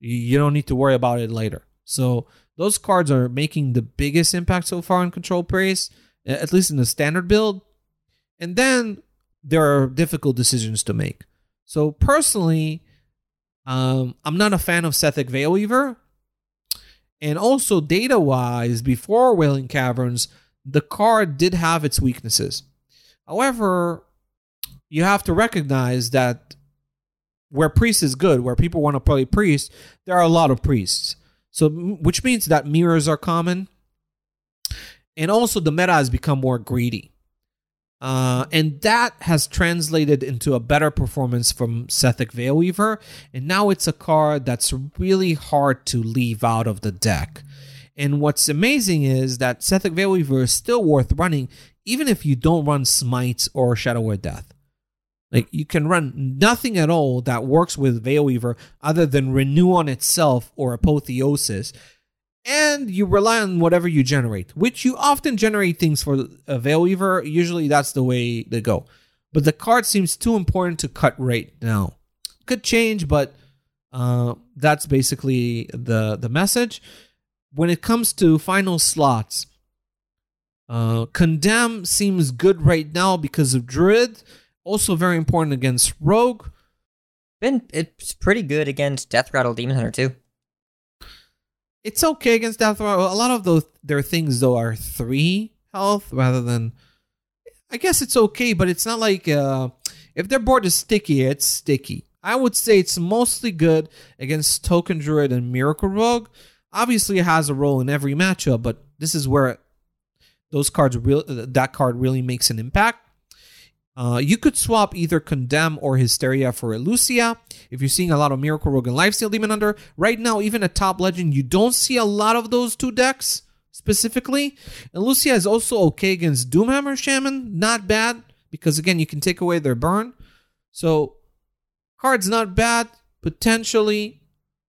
You don't need to worry about it later. So those cards are making the biggest impact so far on Control Priest, at least in the standard build. And then there are difficult decisions to make. So personally, um, I'm not a fan of Sethekk Veilweaver. And also, data wise, before Wailing Caverns, the card did have its weaknesses. However, you have to recognize that where priest is good, where people want to play priest, there are a lot of priests. So, which means that mirrors are common. And also, the meta has become more greedy. Uh, and that has translated into a better performance from Sethekk Veilweaver. And now it's a card that's really hard to leave out of the deck. And what's amazing is that Sethekk Veilweaver is still worth running, even if you don't run Smites or Shadow Word Death. Like you can run nothing at all that works with Veilweaver other than Renew on itself or Apotheosis and you rely on whatever you generate, which you often generate things for a Veilweaver. Usually that's the way they go. But the card seems too important to cut right now. Could change, but uh, that's basically the the message. When it comes to final slots, uh, Condemn seems good right now because of Druid. Also very important against Rogue. Been it's pretty good against Death Rattle Demon Hunter too it's okay against Death Rattle. A lot of those their things though are three health rather than. I guess it's okay, but it's not like uh, if their board is sticky, it's sticky. I would say it's mostly good against Token Druid and Miracle Rogue. Obviously, it has a role in every matchup, but this is where those cards real that card really makes an impact. Uh, you could swap either Condemn or Hysteria for Illucia. If you're seeing a lot of Miracle Rogue and Lifesteal Demon Hunter, right now, even a top legend, you don't see a lot of those two decks specifically. Illucia is also okay against Doomhammer Shaman, not bad, because again, you can take away their burn. So, card's not bad, potentially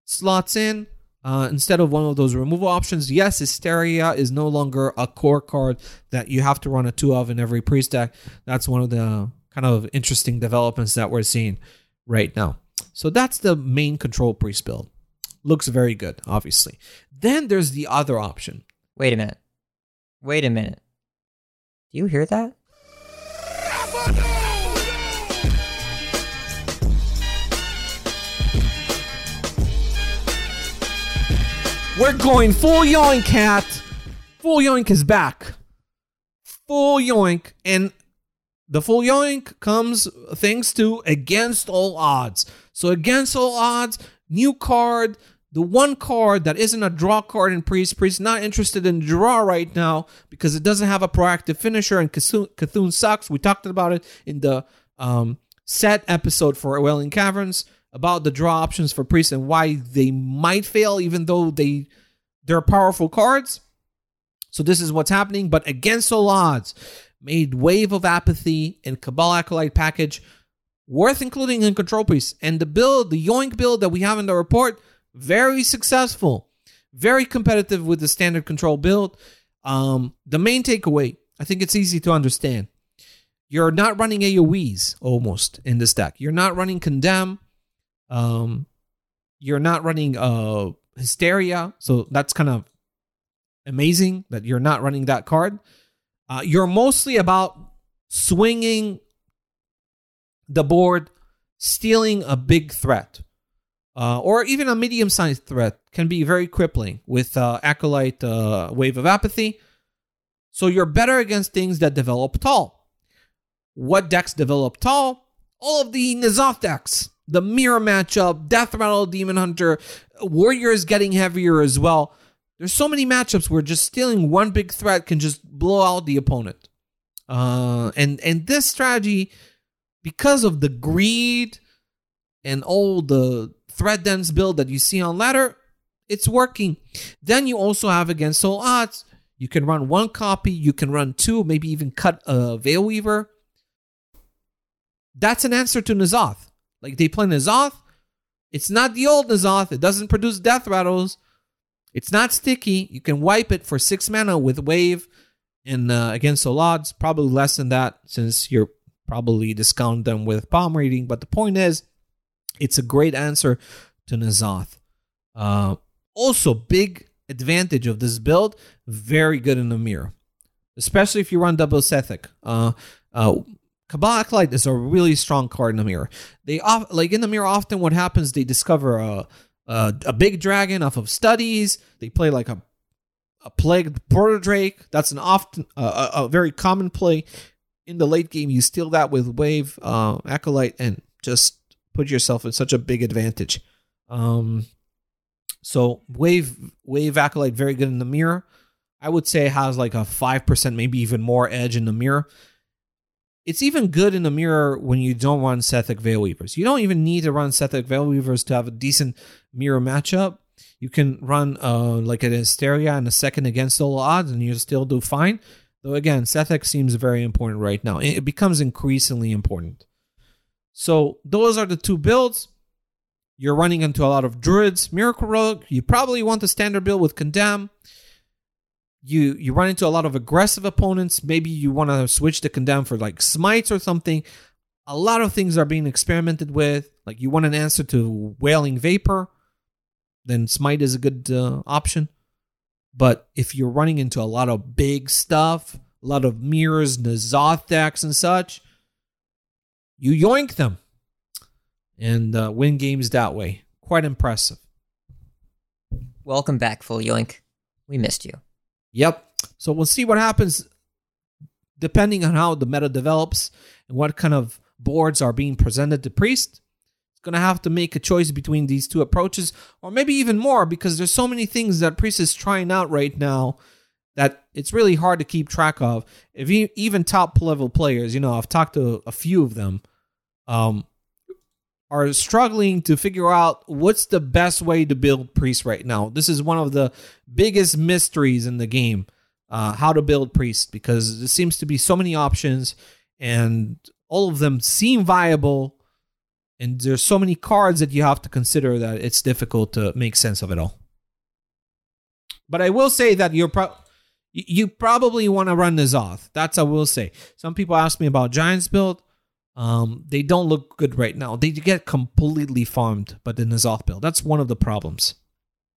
slots in. Uh, instead of one of those removal options, yes, Hysteria is no longer a core card that you have to run a two of in every priest deck. That's one of the kind of interesting developments that we're seeing right now. So that's the main control priest build. Looks very good, obviously. Then there's the other option. Wait a minute. Wait a minute. Do you hear that? We're going full yoink, cat. Full yoink is back. Full yoink. And the full yoink comes thanks to Against All Odds. So, Against All Odds, new card, the one card that isn't a draw card in Priest. Priest not interested in draw right now because it doesn't have a proactive finisher and Cthulhu sucks. We talked about it in the um, set episode for Wailing Caverns about the draw options for priests and why they might fail, even though they they're powerful cards. So this is what's happening, but against all odds, made Wave of Apathy and Cabal Acolyte package worth including in Control Priest. And the build, the Yoink build that we have in the report, very successful, very competitive with the standard control build. Um, the main takeaway, I think it's easy to understand. You're not running AoEs almost in this deck. You're not running Condemn. Um, you're not running uh Hysteria, so that's kind of amazing that you're not running that card. Uh, you're mostly about swinging the board, stealing a big threat, uh, or even a medium sized threat can be very crippling with uh, Acolyte uh, Wave of Apathy. So you're better against things that develop tall. What decks develop tall? All of the N'Zoth decks. The mirror matchup, Death Rattle, Demon Hunter, Warriors getting heavier as well. There's so many matchups where just stealing one big threat can just blow out the opponent. Uh, and and this strategy, because of the greed and all the threat dense build that you see on ladder, it's working. Then you also have against all odds. You can run one copy, you can run two, maybe even cut a Veil Weaver. That's an answer to N'Zoth. Like they play N'Zoth. It's not the old N'Zoth. It doesn't produce death rattles. It's not sticky. You can wipe it for six mana with wave and uh, against all odds. Probably less than that since you're probably discount them with palm reading. But the point is, it's a great answer to N'Zoth. Uh, also, big advantage of this build, very good in the mirror, especially if you run double Sethekk. Uh, uh, Cabal Acolyte is a really strong card in the mirror. They off, like in the mirror. Often, what happens? They discover a a, a big dragon off of studies. They play like a a plagued proto drake. That's an often uh, a, a very common play in the late game. You steal that with wave uh, acolyte and just put yourself in such a big advantage. Um, so wave wave acolyte very good in the mirror. I would say has like a five percent, maybe even more edge in the mirror. It's even good in the mirror when you don't run Sethekk Veil Weavers. You don't even need to run Sethekk Veil Weavers to have a decent mirror matchup. You can run uh, like an Hysteria and a second against all odds, and you still do fine. Though again, Sethekk seems very important right now. It becomes increasingly important. So those are the two builds. You're running into a lot of druids, miracle rogue. You probably want the standard build with condemn. You you run into a lot of aggressive opponents. Maybe you want to switch to condemn for like smites or something. A lot of things are being experimented with. Like you want an answer to wailing vapor, then smite is a good uh, option. But if you're running into a lot of big stuff, a lot of mirrors, N'Zoth decks and such, you yoink them and uh, win games that way. Quite impressive. Welcome back, Full Yoink. We missed you. Yep. So we'll see what happens depending on how the meta develops and what kind of boards are being presented to Priest. It's going to have to make a choice between these two approaches, or maybe even more, because there's so many things that Priest is trying out right now that it's really hard to keep track of. If you, even top level players, you know, I've talked to a few of them, um, are struggling to figure out what's the best way to build priest right now. This is one of the biggest mysteries in the game, uh, how to build priest, because there seems to be so many options and all of them seem viable. And there's so many cards that you have to consider that it's difficult to make sense of it all. But I will say that you're pro- you probably want to run N'Zoth. That's I will say. Some people ask me about Giants build. Um, they don't look good right now. They get completely farmed by the N'Zoth build. That's one of the problems.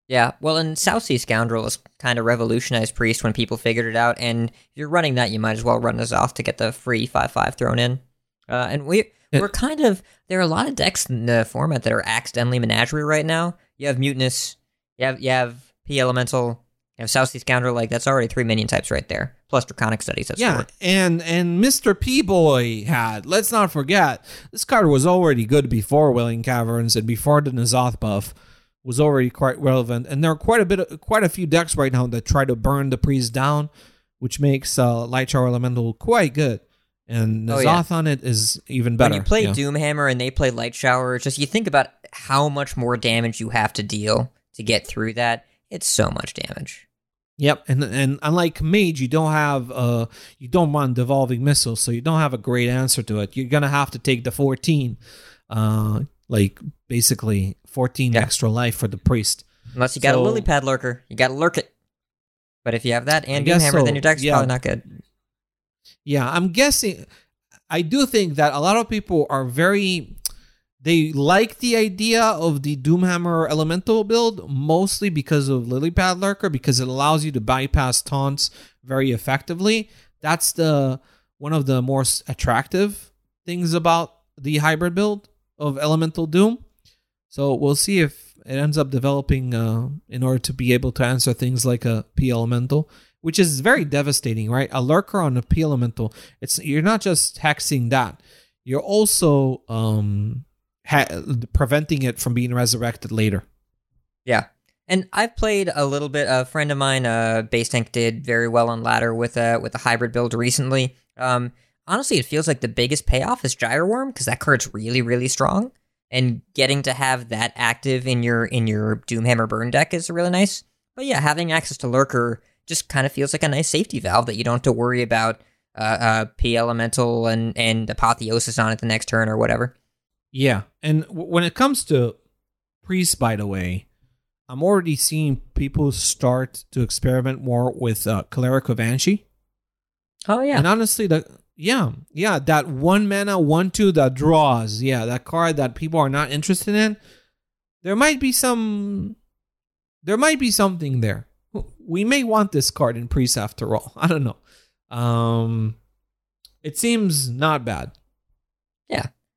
Yeah, well, and Southsea Scoundrel was kind of revolutionized Priest when people figured it out, and if you're running that, you might as well run N'Zoth to get the free 5-5 thrown in. Uh, and we, we're kind of, there are a lot of decks in the format that are accidentally Menagerie right now. You have Mutanus, you have, you have P Elemental, you have Southsea Scoundrel, like, that's already three minion types right there plus draconic studies. That's yeah, and and Mr. P Boy had. Let's not forget this card was already good before Wailing Caverns and before the N'Zoth buff was already quite relevant. And there are quite a bit, of, quite a few decks right now that try to burn the priest down, which makes uh, Light Shower Elemental quite good. And N'Zoth oh, yeah. on it is even better. When you play yeah. Doomhammer and they play Light Shower, just you think about how much more damage you have to deal to get through that. It's so much damage. Yep, and and unlike Mage, you don't have uh you don't run devolving missiles, so you don't have a great answer to it. You're gonna have to take the 14, uh, like basically 14 yeah. extra life for the priest. Unless you got so, a lily pad lurker, you got to lurk it. But if you have that and Doomhammer, so. then your deck's yeah. probably not good. Yeah, I'm guessing. I do think that a lot of people are very They like the idea of the Doomhammer Elemental build mostly because of Lilypad Lurker because it allows you to bypass taunts very effectively. That's the one of the more attractive things about the hybrid build of Elemental Doom. So we'll see if it ends up developing uh, in order to be able to answer things like a P Elemental, which is very devastating, right? A lurker on a P Elemental. It's you're not just hexing that, you're also um, ha- preventing it from being resurrected later. Yeah. And I've played a little bit. A friend of mine, uh, Base Tank, did very well on ladder with a with a hybrid build recently. Um, honestly, it feels like the biggest payoff is Gyre Worm because that card's really really strong, and getting to have that active in your in your Doomhammer burn deck is really nice. But yeah, having access to Lurker just kind of feels like a nice safety valve that you don't have to worry about uh, uh, P Elemental and and Apotheosis on it the next turn or whatever. Yeah, and w- when it comes to priest, by the way, I'm already seeing people start to experiment more with uh, Cleric of An'she. Oh yeah, And honestly, the yeah, yeah, that one mana one two that draws, yeah, that card that people are not interested in. There might be some, there might be something there. We may want this card in priest after all. I don't know. Um, it seems not bad.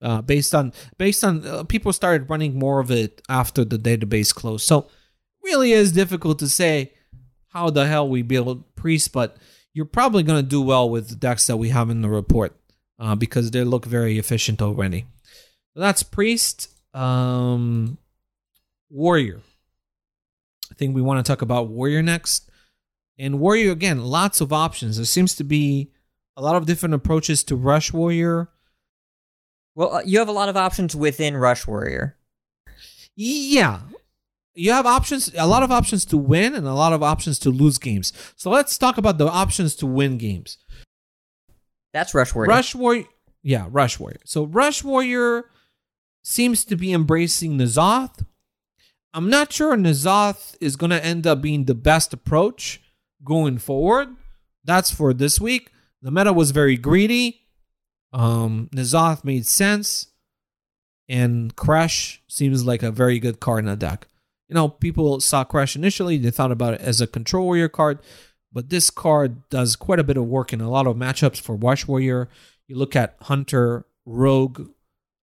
Uh, based on based on uh, people started running more of it after the database closed, so really is difficult to say how the hell we build priest, but you're probably going to do well with the decks that we have in the report uh, because they look very efficient already. That's priest, um, warrior. I think we want to talk about warrior next, and warrior again, lots of options. There seems to be a lot of different approaches to rush warrior. Well, uh, you have a lot of options within Rush Warrior. Yeah. You have options, a lot of options to win and a lot of options to lose games. So let's talk about the options to win games. That's Rush Warrior. Rush Warrior. Yeah, Rush Warrior. So Rush Warrior seems to be embracing N'Zoth. I'm not sure N'Zoth is going to end up being the best approach going forward. That's for this week. The meta was very greedy. Um, N'Zoth made sense. And Kresh seems like a very good card in the deck. You know, people saw Kresh initially, they thought about it as a control warrior card, but this card does quite a bit of work in a lot of matchups for Wash Warrior. You look at Hunter, Rogue,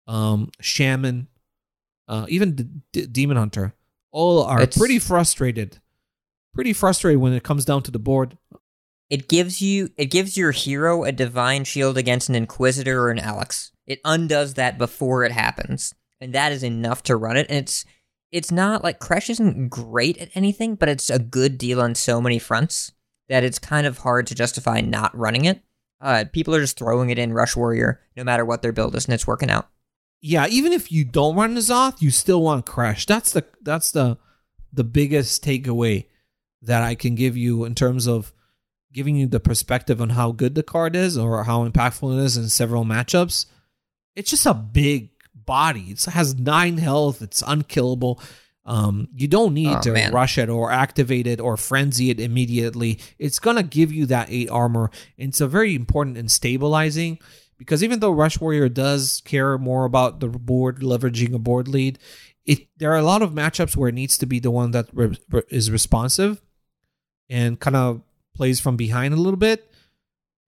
um, Shaman, uh, even D- D- Demon Hunter. All are It's- pretty frustrated. Pretty frustrated when it comes down to the board. It gives you it gives your hero a divine shield against an inquisitor or an Alex. It undoes that before it happens. And that is enough to run it. And it's it's not like Kresh isn't great at anything, but it's a good deal on so many fronts that it's kind of hard to justify not running it. Uh, people are just throwing it in Rush Warrior no matter what their build is, and it's working out. Yeah, even if you don't run N'Zoth, you still want Kresh. That's the that's the the biggest takeaway that I can give you in terms of giving you the perspective on how good the card is or how impactful it is in several matchups. It's just a big body. It has nine health. It's unkillable. Um, you don't need Oh, to man. rush it or activate it or frenzy it immediately. It's gonna give you that eight armor. And it's a very important in stabilizing because even though Rush Warrior does care more about the board leveraging a board lead, it there are a lot of matchups where it needs to be the one that re- re- is responsive and kind of plays from behind a little bit.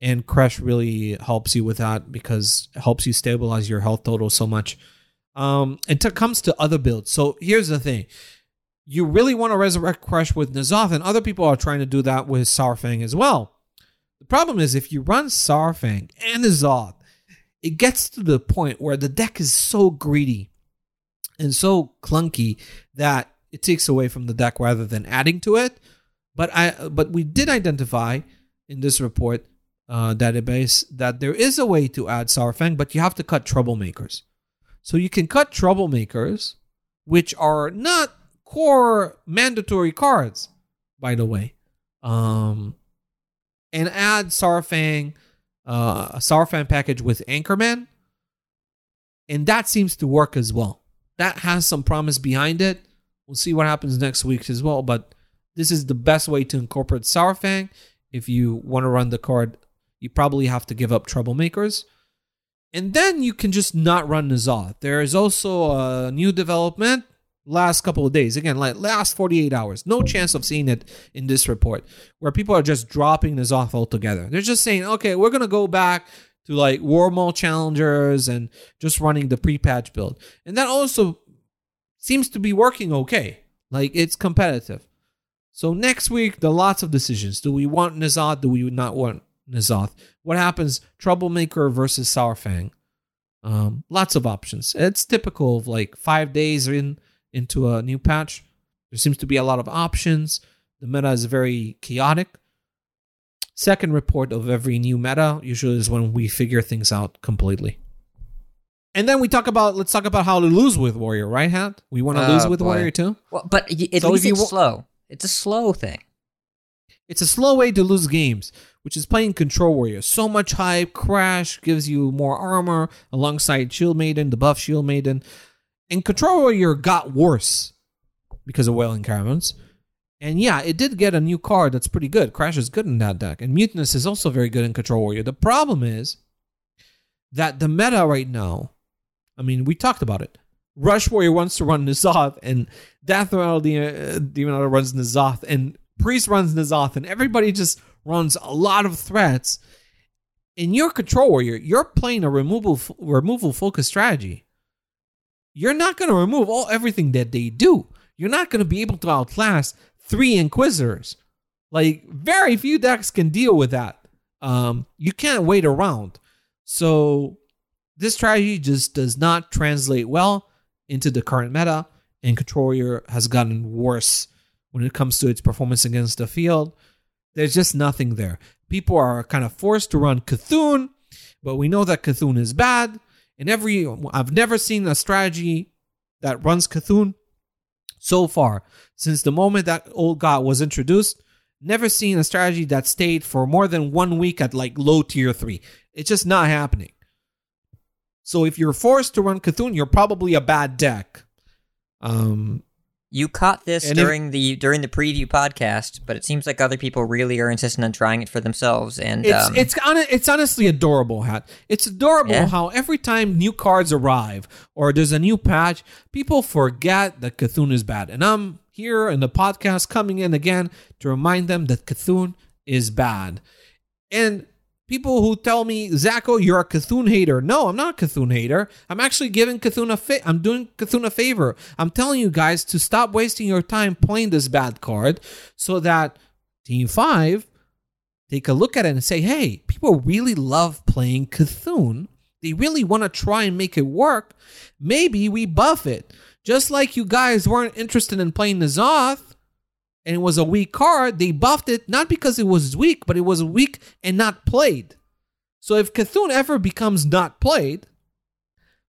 And Kresh really helps you with that because it helps you stabilize your health total so much. Um, it comes to other builds. So here's the thing. You really want to resurrect Kresh with N'Zoth, and other people are trying to do that with Saurfang as well. The problem is if you run Saurfang and N'Zoth, it gets to the point where the deck is so greedy and so clunky that it takes away from the deck rather than adding to it. But I but we did identify in this report uh, database that there is a way to add Saurfang, but you have to cut troublemakers. So you can cut troublemakers, which are not core mandatory cards, by the way, um, and add Saurfang, uh, a Saurfang package with Anchorman, and that seems to work as well. That has some promise behind it. We'll see what happens next week as well, but this is the best way to incorporate Saurfang. If you want to run the card, you probably have to give up troublemakers. And then you can just not run N'Zoth. There is also a new development last couple of days. Again, like last 48 hours. No chance of seeing it in this report where people are just dropping N'Zoth altogether. They're just saying, okay, we're going to go back to like Wormhole challengers and just running the pre-patch build. And that also seems to be working okay. Like it's competitive. So next week, there are lots of decisions. Do we want N'Zoth? Do we not want N'Zoth? What happens? Troublemaker versus Saurfang. Um, lots of options. It's typical of like five days in into a new patch. There seems to be a lot of options. The meta is very chaotic. Second report of every new meta usually is when we figure things out completely. And then we talk about let's talk about how to lose with warrior, right? Hat. We want to Oh, lose with boy. warrior too. Well, but at So least it's wa- slow. It's a slow thing. It's a slow way to lose games, which is playing Control Warrior. So much hype, Kresh gives you more armor alongside Shield Maiden, the buff Shield Maiden. And Control Warrior got worse because of Wailing Caverns. And yeah, it did get a new card that's pretty good. Kresh is good in that deck. And Mutanus is also very good in Control Warrior. The problem is that the meta right now, I mean, we talked about it. Rush Warrior wants to run N'Zoth, and Death Rattle uh, Demon runs N'Zoth, and Priest runs N'Zoth, and everybody just runs a lot of threats. In your Control Warrior, you're playing a removal removal focus strategy. You're not going to remove all everything that they do. You're not going to be able to outlast three Inquisitors. Like very few decks can deal with that. Um, you can't wait around. So this strategy just does not translate well into the current meta, and Control Warrior has gotten worse when it comes to its performance against the field. There's just nothing there. People are kind of forced to run Cthulhu, but we know that Cthulhu is bad. And every I've never seen a strategy that runs Cthulhu so far since the moment that old god was introduced. Never seen a strategy that stayed for more than one week at like low tier three. It's just not happening. So if you're forced to run Cthulhu, you're probably a bad deck. Um, You caught this And if- during the during the preview podcast, but it seems like other people really are insistent on trying it for themselves. And it's um, it's it's honestly adorable, hat. It's adorable Yeah. how every time new cards arrive or there's a new patch, people forget that Cthulhu is bad, and I'm here in the podcast coming in again to remind them that Cthulhu is bad. And people who tell me, Zacho, oh, you're a Cthulhu hater. No, I'm not a Cthulhu hater. I'm actually giving Cthulhu a fa- I'm doing Cthulhu a favor. I'm telling you guys to stop wasting your time playing this bad card so that Team 5 take a look at it and say, hey, people really love playing Cthulhu. They really want to try and make it work. Maybe we buff it. Just like you guys weren't interested in playing N'Zoth and it was a weak card, they buffed it not because it was weak, but it was weak and not played. So if Cthulhu ever becomes not played,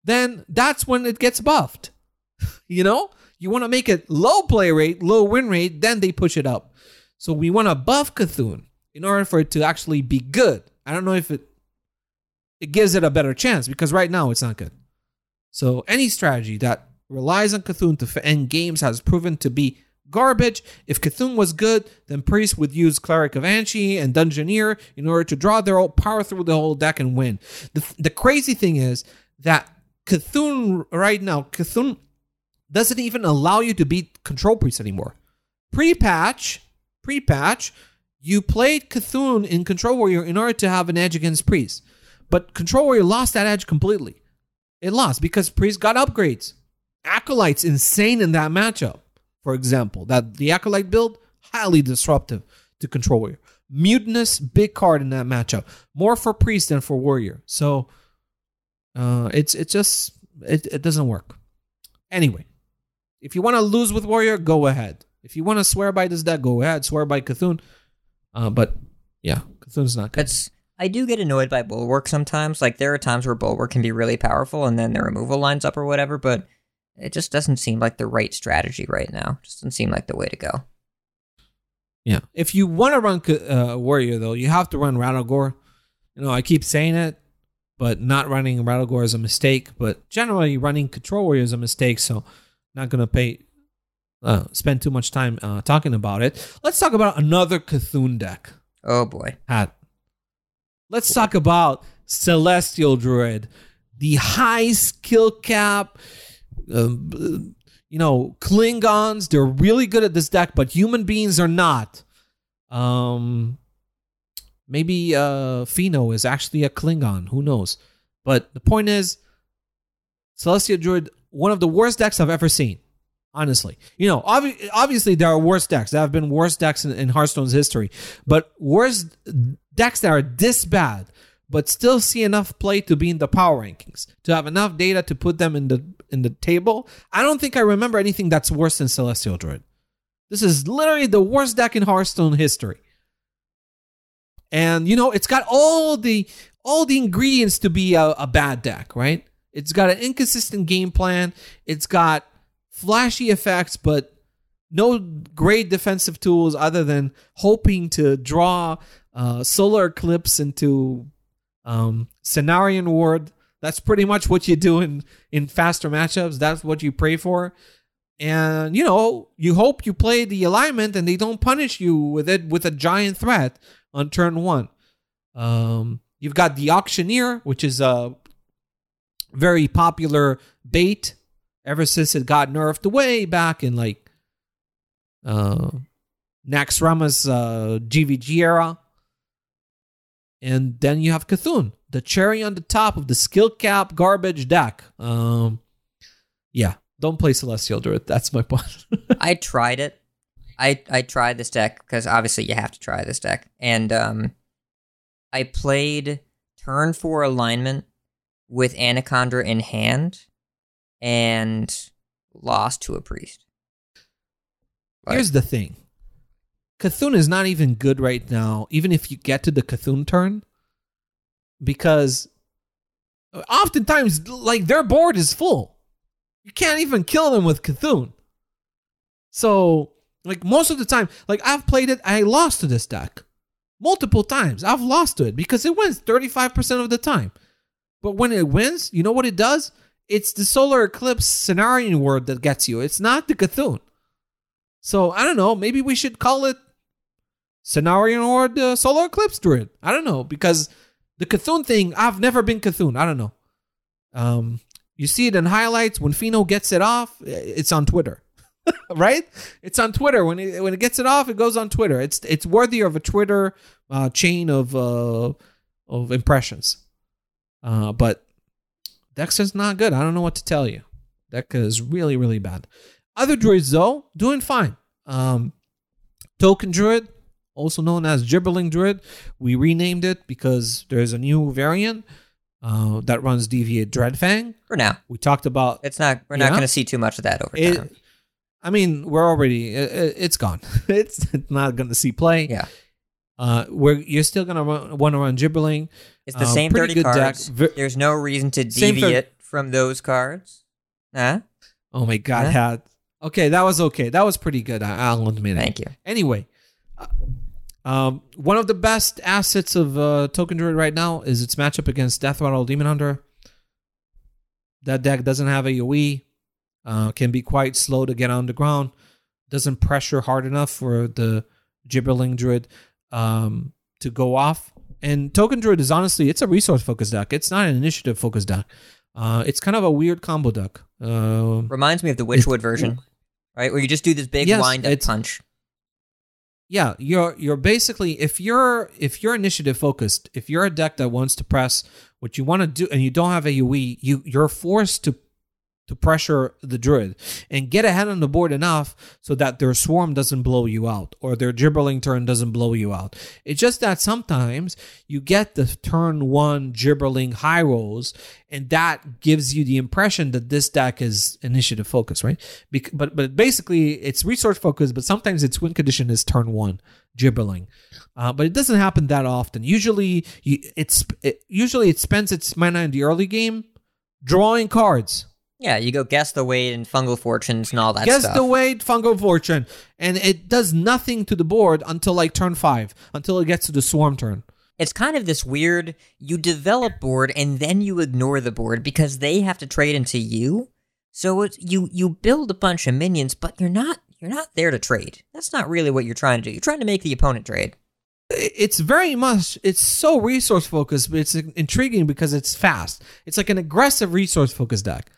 then that's when it gets buffed. you know? You want to make it low play rate, low win rate, then they push it up. So we want to buff Cthulhu in order for it to actually be good. I don't know if it it gives it a better chance because right now it's not good. So any strategy that relies on Cthulhu to end games has proven to be garbage. If Cthulhu was good, then Priest would use Cleric of An'she and Dungeoneer in order to draw their power through the whole deck and win. The, the crazy thing is that Cthulhu right now, Cthulhu doesn't even allow you to beat Control Priest anymore. Pre-patch, pre-patch, you played Cthulhu in Control Warrior in order to have an edge against Priest. But Control Warrior lost that edge completely. It lost because Priest got upgrades. Acolyte's insane in that matchup, for example. That the Acolyte build, highly disruptive to Control Warrior. Mutanus, big card in that matchup. More for Priest than for Warrior. So uh it's it's just it, it doesn't work. Anyway, if you want to lose with Warrior, go ahead. If you want to swear by this deck, go ahead. Swear by Cthulhu. Uh, but yeah, Cthulhu's not good. That's I do get annoyed by bulwark sometimes. Like there are times where bulwark can be really powerful, and then the removal lines up or whatever. But it just doesn't seem like the right strategy right now. It Just doesn't seem like the way to go. Yeah. If you want to run uh, Warrior, though, you have to run Rattlegore. You know, I keep saying it, but not running Rattlegore is a mistake. But generally, running Control Warrior is a mistake. So, not going to pay. Uh, spend too much time uh, talking about it. Let's talk about another Cthulhu deck. Oh boy. Hat. Let's talk about Celestial Druid, the high skill cap. Um, you know, Klingons, they're really good at this deck, but human beings are not. Um, maybe uh, Fino is actually a Klingon. Who knows? But the point is, Celestia Druid, one of the worst decks I've ever seen. Honestly, you know, obvi- obviously there are worse decks. There have been worse decks in, in Hearthstone's history, but worse decks that are this bad, but still see enough play to be in the power rankings, to have enough data to put them in the in the table. I don't think I remember anything that's worse than Celestial Druid. This is literally the worst deck in Hearthstone history. And you know, it's got all the all the ingredients to be a, a bad deck, right? It's got an inconsistent game plan. It's got flashy effects, but no great defensive tools other than hoping to draw uh, solar eclipse into um, Ward. That's pretty much what you do in, in faster matchups. That's what you pray for. And, you know, you hope you play the alignment and they don't punish you with it with a giant threat on turn one. Um, you've got the Auctioneer, which is a very popular bait ever since it got nerfed way back in like uh, Naxxramas uh, GVG era. And then you have Cthulhu, the cherry on the top of the skill cap garbage deck. Um, yeah, don't play Celestial Druid. That's my point. I tried it. I I tried this deck because obviously you have to try this deck, and um, I played turn four alignment with Anacondra in hand, and lost to a priest. Like- Here's the thing. Cthulhu is not even good right now, even if you get to the Cthulhu turn, because oftentimes, like, their board is full. You can't even kill them with Cthulhu. So, like, most of the time, like, I've played it, I lost to this deck multiple times. I've lost to it because it wins 35% of the time. But when it wins, you know what it does? It's the solar eclipse Cenarion Ward that gets you. It's not the Cthulhu. So I don't know. Maybe we should call it Cenarion or the Solar Eclipse Druid. I don't know because the Cthulhu thing. I've never been Cthulhu. I don't know. Um, you see it in highlights when Feno gets it off. It's on Twitter, right? It's on Twitter when it when it gets it off. It goes on Twitter. It's it's worthy of a Twitter uh, chain of uh, of impressions. Uh, but Dexter's not good. I don't know what to tell you. Deck is really really bad. Other druids though doing fine. Um, Token Druid, also known as Gibberling Druid, we renamed it because there's a new variant uh, that runs Deviate Dreadfang. For now, We talked about it's not. We're not Yeah. going to see too much of that over it. time. I mean, we're already it, it's gone. it's not going to see play. Yeah, Uh, we're you're still going to want to run Gibberling. it's the Uh, same thirty deck. cards. Ver- There's no reason to deviate from those cards. Huh? Oh my God, Huh? had okay. That was okay. That was pretty good. I, I'll admit it. Thank you. Anyway, uh, um, one of the best assets of uh, Token Druid right now is its matchup against Death Rattle Demon Hunter. That deck doesn't have AoE, uh, can be quite slow to get on the ground, doesn't pressure hard enough for the Gibberling Druid um, to go off. And Token Druid is honestly, it's a resource focused deck. It's not an initiative focused deck. Uh, it's kind of a weird combo deck. Um, Reminds me of the Witchwood version, right? Where you just do this big Yes, wind up punch. Yeah you're you're basically if you're if you're initiative focused if you're a deck that wants to press what you want to do and you don't have a AoE, you you're forced to to pressure the druid and get ahead on the board enough so that their swarm doesn't blow you out or their gibberling turn doesn't blow you out. It's just that sometimes you get the turn one gibberling high rolls and that gives you the impression that this deck is initiative focused right? But but basically it's resource focused but sometimes its win condition is turn one gibberling uh, but it doesn't happen that often. Usually you, it's it, usually it spends its mana in the early game drawing cards Yeah, you go guess the weight and fungal fortunes and all that Guess stuff. the weight, fungal fortune, and it does nothing to the board until like turn five, until it gets to the swarm turn. it's kind of this weird you develop board and then you ignore the board because they have to trade into you. So it's you you build a bunch of minions but you're not you're not there to trade. That's not really what you're trying to do. You're trying to make the opponent trade. It's very much it's so resource focused but it's intriguing because it's fast. It's like an aggressive resource focused deck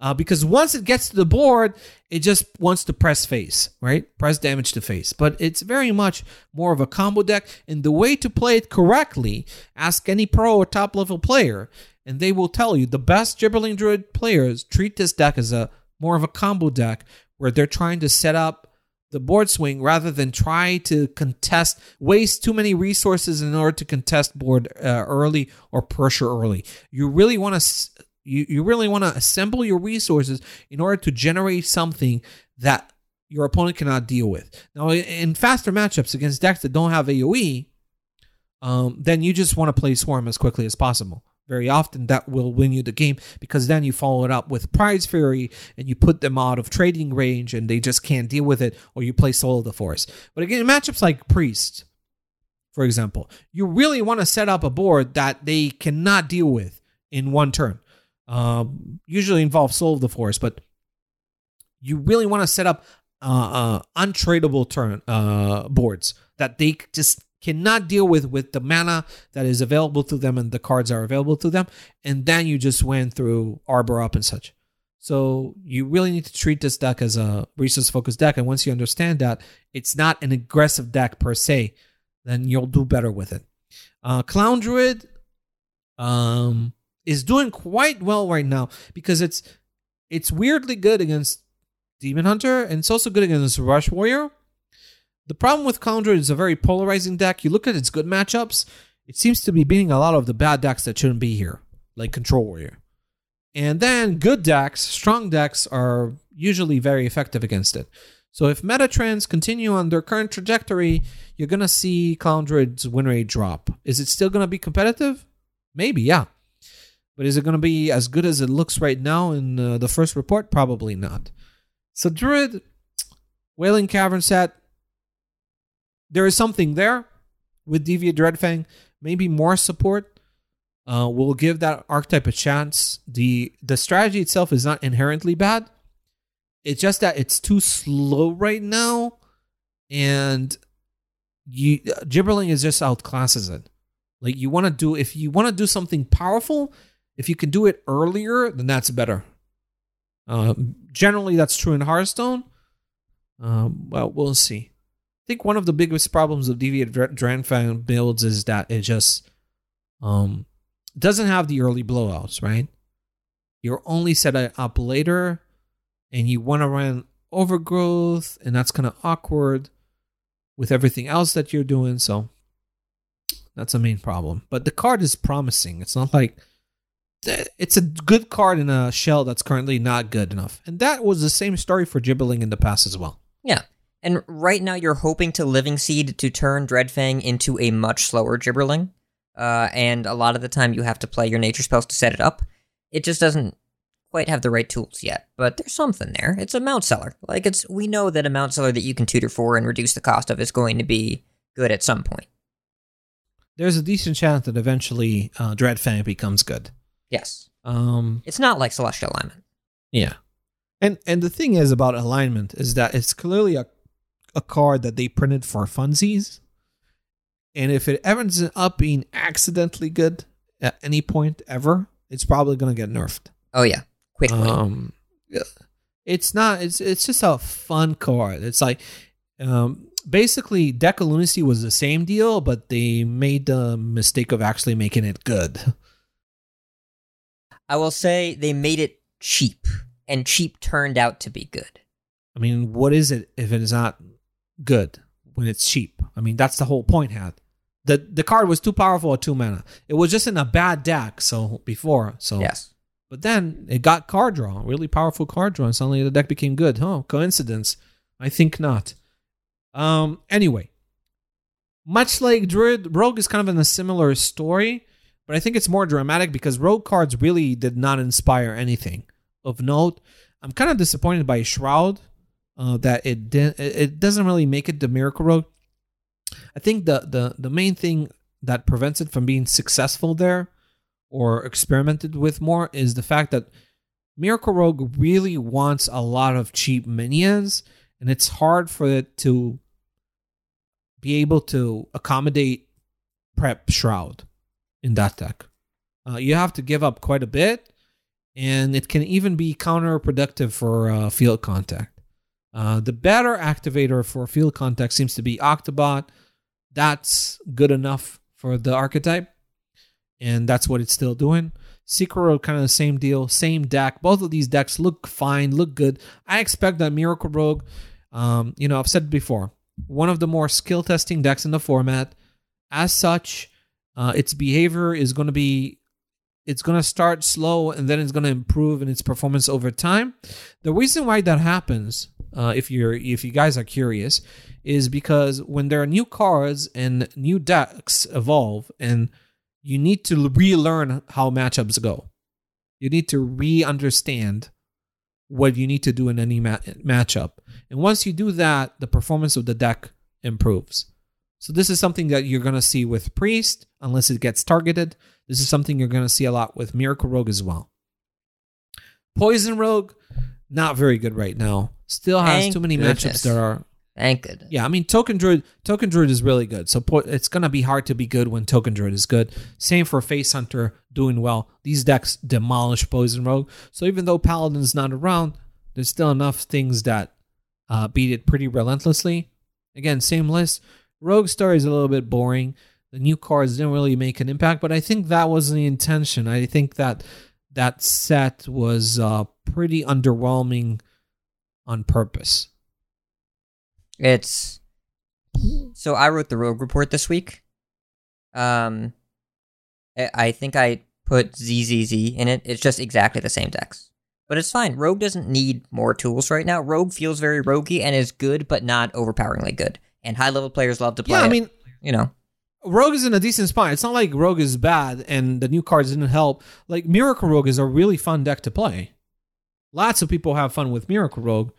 uh, because once it gets to the board it just wants to press face right? Press damage to face. But it's very much more of a combo deck. And the way to play it correctly ask any pro or top level player and they will tell you the best gibberling druid players treat this deck as a more of a combo deck where they're trying to set up the board swing rather than try to contest, waste too many resources in order to contest board uh, early or pressure early. You really want to you, you really want to assemble your resources in order to generate something that your opponent cannot deal with. Now, in faster matchups against decks that don't have AoE, um, then you just want to play Swarm as quickly as possible. Very often that will win you the game because then you follow it up with Pride's Fury and you put them out of trading range and they just can't deal with it or you play soul of the forest. But again matchups like priest for example you really want to set up a board that they cannot deal with in one turn um, usually involves soul of the forest but you really want to set up uh, uh, untradeable turn uh, boards that they just cannot deal with with the mana that is available to them and the cards are available to them and then you just went through arbor up and such. So you really need to treat this deck as a resource focused deck and once you understand that it's not an aggressive deck per se then you'll do better with it. Uh, clown druid um, is doing quite well right now because it's it's weirdly good against demon hunter and it's also good against rush warrior the problem with Clown is a very polarizing deck. You look at its good matchups, it seems to be beating a lot of the bad decks that shouldn't be here, like Control Warrior. And then good decks, strong decks, are usually very effective against it. So if meta trends continue on their current trajectory, you're gonna see Clown win rate drop. Is it still gonna be competitive? Maybe, yeah. But is it gonna be as good as it looks right now in uh, the first report? Probably not. So Druid, Wailing Cavern set, there is something there with Deviate Dreadfang. Maybe more support uh, will give that archetype a chance. the The strategy itself is not inherently bad. It's just that it's too slow right now, and you Gibberling is just outclasses it. Like you want to do if you want to do something powerful, if you can do it earlier, then that's better. Uh, generally, that's true in Hearthstone. Um, well, we'll see. I think one of the biggest problems of Deviate Dreadfang builds is that it just um doesn't have the early blowouts, right? You're only set up later and you want to run overgrowth and that's kind of awkward with everything else that you're doing, so that's a main problem. But the card is promising. It's not like it's a good card in a shell that's currently not good enough. And that was the same story for Gibberling in the past as well. Yeah. And right now, you're hoping to Living Seed to turn Dreadfang into a much slower Gibberling. Uh, and a lot of the time, you have to play your nature spells to set it up. It just doesn't quite have the right tools yet, but there's something there. It's a mount seller. Like it's we know that a mount seller that you can tutor for and reduce the cost of is going to be good at some point. There's a decent chance that eventually uh, Dreadfang becomes good. Yes. Um, it's not like Celestial Alignment. Yeah. And and the thing is about alignment is that it's clearly a a card that they printed for funsies. And if it ends up being accidentally good at any point ever, it's probably going to get nerfed. Oh yeah, quickly. Um, it's not. It's it's just a fun card. It's like um, basically Deca Lunacy was the same deal, but they made the mistake of actually making it good. I will say they made it cheap, and cheap turned out to be good. I mean, what is it if it is not good when it's cheap. I mean, that's the whole point had. The the card was too powerful at two mana. It was just in a bad deck so before. So Yes. But then it got card draw, really powerful card draw, and suddenly the deck became good. Huh, coincidence? I think not. Um anyway. Much like Druid, Rogue is kind of in a similar story, but I think it's more dramatic because Rogue cards really did not inspire anything of note. I'm kind of disappointed by Shroud uh, that it didn't. it doesn't really make it the Miracle Rogue. I think the the the main thing that prevents it from being successful there or experimented with more is the fact that Miracle Rogue really wants a lot of cheap minions, and it's hard for it to be able to accommodate prep shroud in that deck. Uh, you have to give up quite a bit, and it can even be counterproductive for uh, field contact. Uh, the better activator for field contact seems to be Octobot. That's good enough for the archetype, and that's what it's still doing. Secret kind of the same deal, same deck. Both of these decks look fine, look good. I expect that Miracle Rogue, um, you know, I've said before, one of the more skill testing decks in the format. As such, uh, its behavior is going to be it's going to start slow and then it's going to improve in its performance over time. The reason why that happens uh, if you're if you guys are curious is because when there are new cards and new decks evolve and you need to relearn how matchups go. You need to re-understand what you need to do in any ma- matchup. And once you do that the performance of the deck improves so this is something that you're going to see with priest unless it gets targeted this is something you're going to see a lot with Miracle Rogue as well. Poison Rogue, not very good right now. Still has Thank too many goodness. matchups that are. Thank goodness. Yeah, I mean Token Druid. Token Druid is really good. So po- it's gonna be hard to be good when Token Druid is good. Same for Face Hunter doing well. These decks demolish Poison Rogue. So even though Paladin's not around, there's still enough things that uh, beat it pretty relentlessly. Again, same list. Rogue Star is a little bit boring the new cards didn't really make an impact, but I think that was the intention. I think that that set was uh, pretty underwhelming on purpose. It's so I wrote the rogue report this week. Um, I think I put ZZZ in it. It's just exactly the same decks, but it's fine. Rogue doesn't need more tools right now. Rogue feels very roguey and is good, but not overpoweringly good. And high level players love to play. Yeah, I it, mean, you know, Rogue is in a decent spot. It's not like Rogue is bad and the new cards didn't help. Like Miracle Rogue is a really fun deck to play. Lots of people have fun with Miracle Rogue,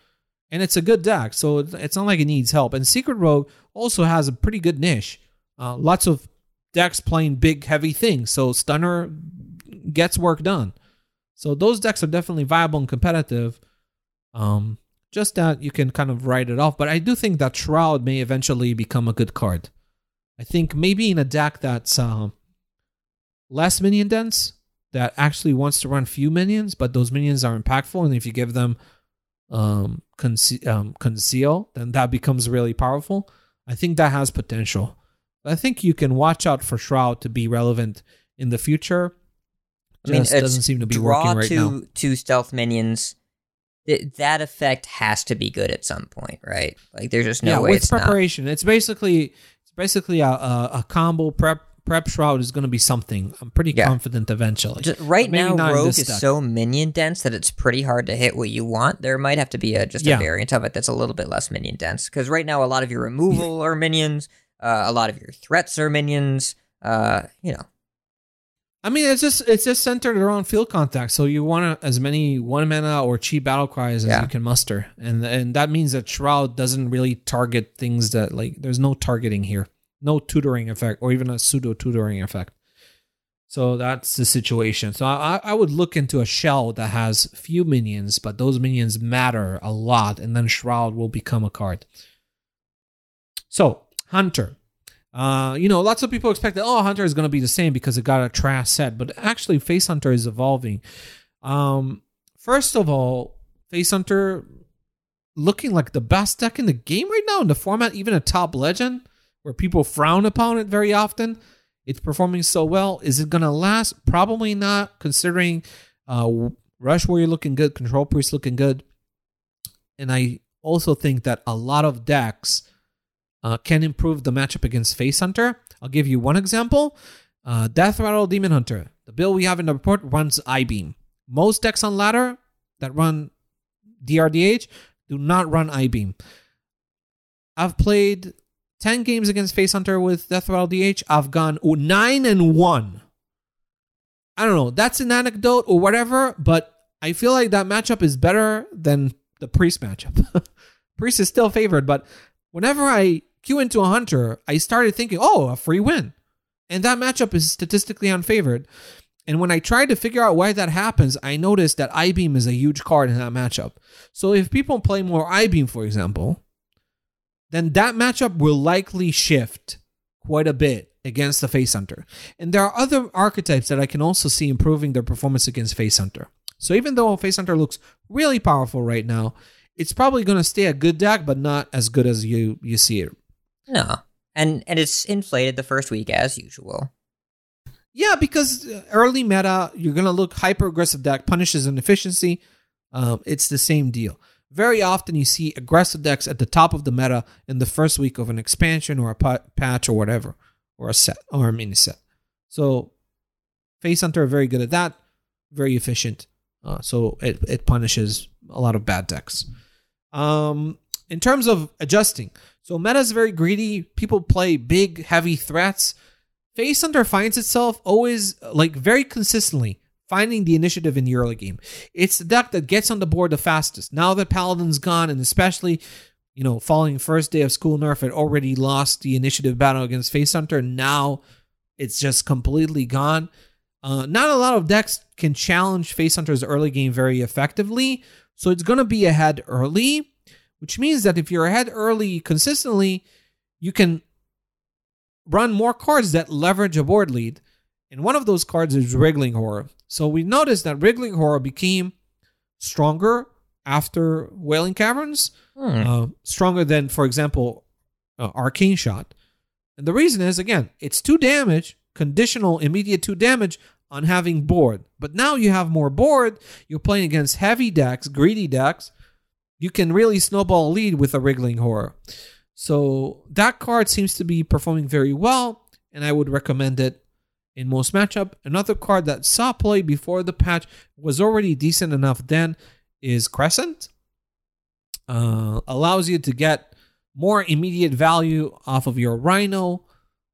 and it's a good deck. So it's- it's not like it needs help. And Secret Rogue also has a pretty good niche. Uh, lots of decks playing big, heavy things. So Stunner gets work done. So those decks are definitely viable and competitive. Um, just that you can kind of write it off. But I do think that Shroud may eventually become a good card. I think maybe in a deck that's uh, less minion dense, that actually wants to run few minions, but those minions are impactful, and if you give them um, conce- um, conceal, then that becomes really powerful. I think that has potential. I think you can watch out for Shroud to be relevant in the future. I mean, it's doesn't seem to be draw working right two now. two stealth minions. Th- that effect has to be good at some point, right? Like, there's just no yeah, way with it's not. preparation, it's basically it's basically a, a, a combo prep prep shroud is going to be something. I'm pretty Yeah. confident eventually. Just, right now, Rogue is deck. so minion dense that it's pretty hard to hit what you want. There might have to be a just Yeah. a variant of it that's a little bit less minion dense. Because right now, a lot of your removal are minions. Uh, a lot of your threats are minions. Uh, you know, I mean, it's just it's just centered around field contact. So you want as many one mana or cheap battle cries as Yeah. you can muster, and and that means that Shroud doesn't really target things that like there's no targeting here, no tutoring effect, or even a pseudo tutoring effect. So that's the situation. So I I would look into a shell that has few minions, but those minions matter a lot, and then Shroud will become a card. So Hunter. Uh, you know, lots of people expect that oh, Hunter is going to be the same because it got a trash set, but actually, Face Hunter is evolving. Um, first of all, Face Hunter looking like the best deck in the game right now in the format, even a top legend where people frown upon it very often. It's performing so well. Is it going to last? Probably not, considering uh, Rush Warrior looking good, Control Priest looking good, and I also think that a lot of decks uh, can improve the matchup against Face Hunter. I'll give you one example. Uh, Death Rattle Demon Hunter. The build we have in the report runs Eye Beam. Most decks on ladder that run DRDH do not run Eye Beam. I've played 10 games against Face Hunter with Death Rattle DH. I've gone 9 and 1. I don't know. That's an anecdote or whatever, but I feel like that matchup is better than the Priest matchup. Priest is still favored, but whenever I queue into a hunter, I started thinking, oh, a free win. And that matchup is statistically unfavored. And when I tried to figure out why that happens, I noticed that Eye Beam is a huge card in that matchup. So if people play more Eye Beam, for example, then that matchup will likely shift quite a bit against the Face Hunter. And there are other archetypes that I can also see improving their performance against Face Hunter. So even though Face Hunter looks really powerful right now, it's probably going to stay a good deck, but not as good as you you see it. No. And and it's inflated the first week as usual. Yeah, because uh, early meta, you're to look hyper aggressive deck, punishes inefficiency. Um, it's the same deal. Very often, you see aggressive decks at the top of the meta in the first week of an expansion or a patch or whatever, or a set or a mini set. So, Face Hunter are very good at that, very efficient. Uh, so it, it punishes a lot of bad decks. Um, in terms of adjusting, so meta is very greedy. People play big, heavy threats. Face Hunter finds itself always like very consistently finding the initiative in the early game. It's the deck that gets on the board the fastest. Now that Paladin's gone, and especially, you know, following first day of school nerf, it already lost the initiative battle against Face Hunter. Now it's just completely gone. Uh, not a lot of decks can challenge Face Hunter's early game very effectively, so it's going to be ahead early, which means that if you're ahead early consistently, you can run more cards that leverage a board lead. And one of those cards is Wriggling Horror. So we noticed that Wriggling Horror became stronger after Wailing Caverns, hmm. uh, stronger than, for example, uh, Arcane Shot. And the reason is, again, it's two damage, conditional immediate two damage on having board. But now you have more board. You're playing against heavy decks, greedy decks. You can really snowball a lead with a Wriggling Horror. So that card seems to be performing very well, and I would recommend it in most matchup. Another card that saw play before the patch was already decent enough then is Crescent. Uh, allows you to get more immediate value off of your Rhino,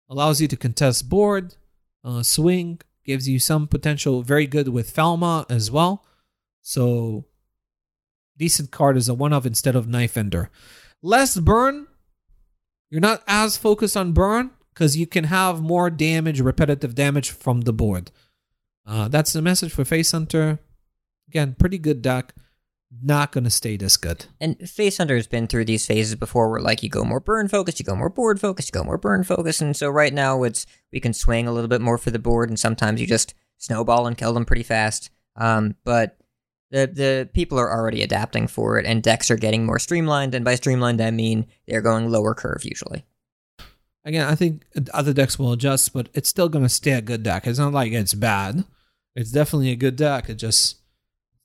allows you to contest board, uh, swing, gives you some potential very good with Falma as well. So decent card is a one of instead of Knife Ender. Less burn, you're not as focused on burn because you can have more damage, repetitive damage from the board. Uh, that's the message for Face Hunter. Again, pretty good deck. Not going to stay this good. And Face Hunter has been through these phases before where, like, you go more burn focused, you go more board focused, you go more burn focused. And so right now, it's we can swing a little bit more for the board, and sometimes you just snowball and kill them pretty fast. Um, but the the people are already adapting for it, and decks are getting more streamlined. And by streamlined, I mean they're going lower curve usually. Again, I think other decks will adjust, but it's still going to stay a good deck. It's not like it's bad. It's definitely a good deck. It just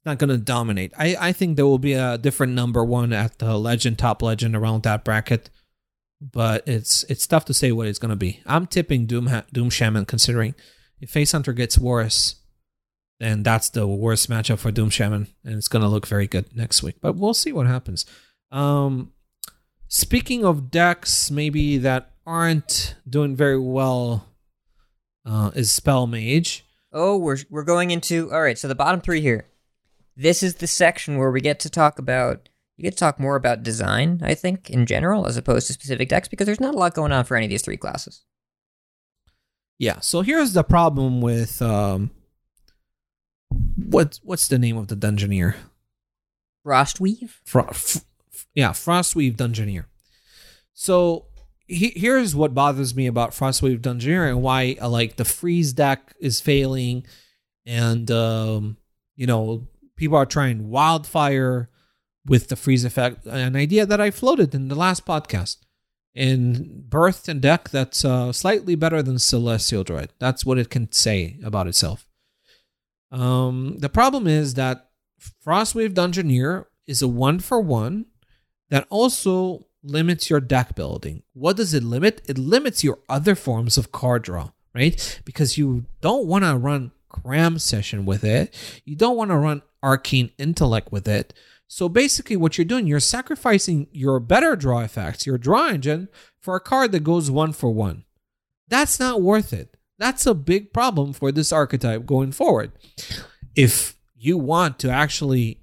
not going to dominate. I, I think there will be a different number one at the legend, top legend around that bracket, but it's it's tough to say what it's going to be. I'm tipping Doom Doom Shaman considering if Face Hunter gets worse, and that's the worst matchup for Doom Shaman, and it's gonna look very good next week. But we'll see what happens. Um, speaking of decks, maybe that aren't doing very well, uh, is Spell Mage. Oh, we're we're going into all right. So the bottom three here. This is the section where we get to talk about you get to talk more about design, I think, in general, as opposed to specific decks, because there's not a lot going on for any of these three classes. Yeah. So here's the problem with um, what what's the name of the dungeoneer? Frostweave. Fro- f- yeah, Frostweave Dungeoneer. So he, here's what bothers me about Frostweave Dungeoneer and why uh, like the freeze deck is failing, and um, you know people are trying wildfire with the freeze effect, an idea that I floated in the last podcast. In birth and deck, that's uh, slightly better than Celestial Druid. That's what it can say about itself. Um, the problem is that Frostweave Dungeoneer is a one for one that also limits your deck building. What does it limit? It limits your other forms of card draw, right? Because you don't want to run Cram Session with it. You don't want to run Arcane Intellect with it. So basically, what you're doing, you're sacrificing your better draw effects, your draw engine, for a card that goes one for one. That's not worth it. That's a big problem for this archetype going forward. If you want to actually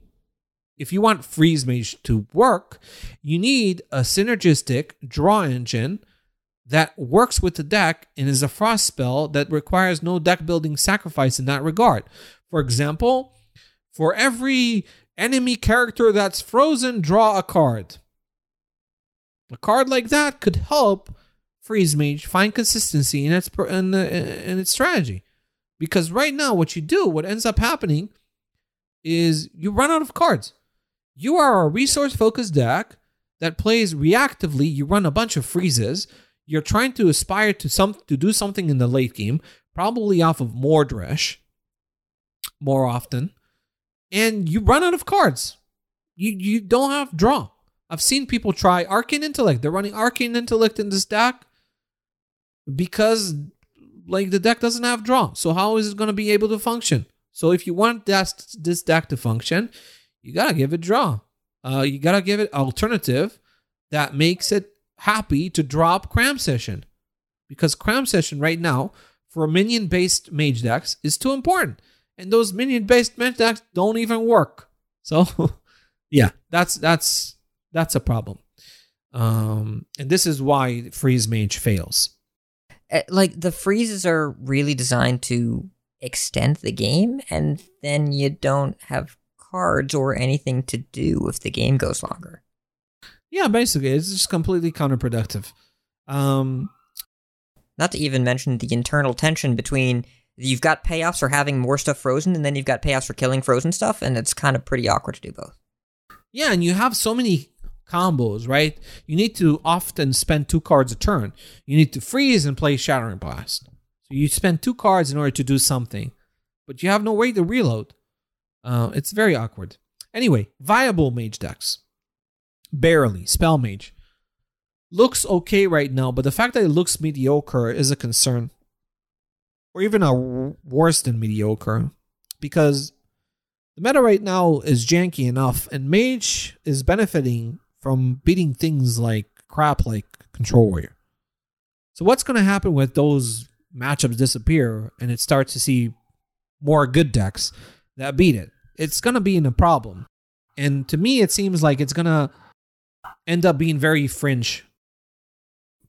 if you want freeze mage to work, you need a synergistic draw engine that works with the deck and is a frost spell that requires no deck building sacrifice in that regard. For example, for every enemy character that's frozen, draw a card. A card like that could help Freeze Mage find consistency in its in, the, in its strategy. Because right now, what you do, what ends up happening, is you run out of cards. You are a resource focused deck that plays reactively. You run a bunch of freezes. You're trying to aspire to some to do something in the late game, probably off of Mordresh more often, and you run out of cards. You you don't have draw. I've seen people try Arcane Intellect. They're running Arcane Intellect in this deck because like the deck doesn't have draw. So how is it going to be able to function? So if you want that, this deck to function, you gotta give it draw. Uh, you gotta give it alternative that makes it happy to drop Cram Session, because Cram Session right now for minion based mage decks is too important, and those minion based mage decks don't even work. So, yeah, that's that's that's a problem. Um, and this is why freeze mage fails. Uh, like the freezes are really designed to extend the game, and then you don't have cards or anything to do if the game goes longer. Yeah, basically, it's just completely counterproductive. Um, Not to even mention the internal tension between you've got payoffs for having more stuff frozen, and then you've got payoffs for killing frozen stuff, and it's kind of pretty awkward to do both. Yeah, and you have so many combos, right? You need to often spend two cards a turn. You need to freeze and play Shattering Blast. So you spend two cards in order to do something, but you have no way to reload. Uh, it's very awkward. Anyway, viable mage decks. Barely. Spell mage. Looks okay right now, but the fact that it looks mediocre is a concern. Or even a worse than mediocre. Because the meta right now is janky enough, and mage is benefiting from beating things like crap like Control Warrior. So what's going to happen with those matchups disappear and it starts to see more good decks that beat it? It's going to be in a problem. And to me, it seems like it's going to end up being very fringe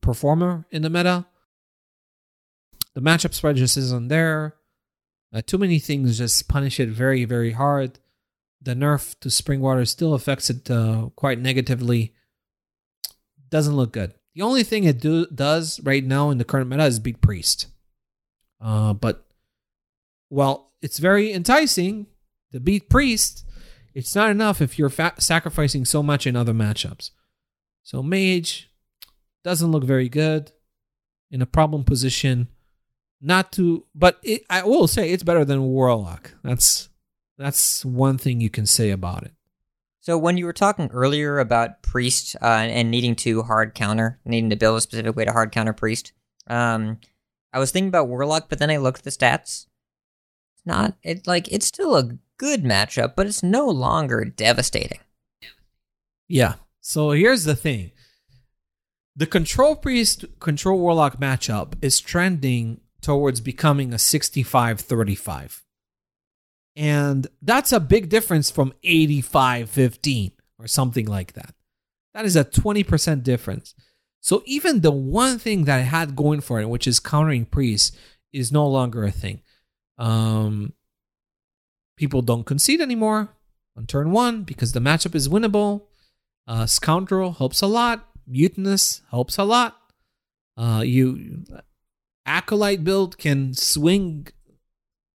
performer in the meta. The matchup spread just isn't there. Uh, too many things just punish it very, very hard. The nerf to spring water still affects it uh, quite negatively. Doesn't look good. The only thing it do, does right now in the current meta is beat Priest. Uh, but, well, it's very enticing to beat Priest. It's not enough if you're fa- sacrificing so much in other matchups. So Mage doesn't look very good in a problem position. Not to, but it, I will say it's better than Warlock. That's that's one thing you can say about it. So when you were talking earlier about priest uh, and needing to hard counter, needing to build a specific way to hard counter priest, um, I was thinking about warlock, but then I looked at the stats. It's not it like it's still a good matchup, but it's no longer devastating. Yeah. So here's the thing. The control priest control warlock matchup is trending towards becoming a 65-35. And that's a big difference from 85-15 or something like that. That is a 20% difference. So even the one thing that I had going for it, which is countering priest, is no longer a thing. Um, people don't concede anymore on turn one because the matchup is winnable. Uh, Scoundrel helps a lot. Mutanus helps a lot. Uh, you Acolyte build can swing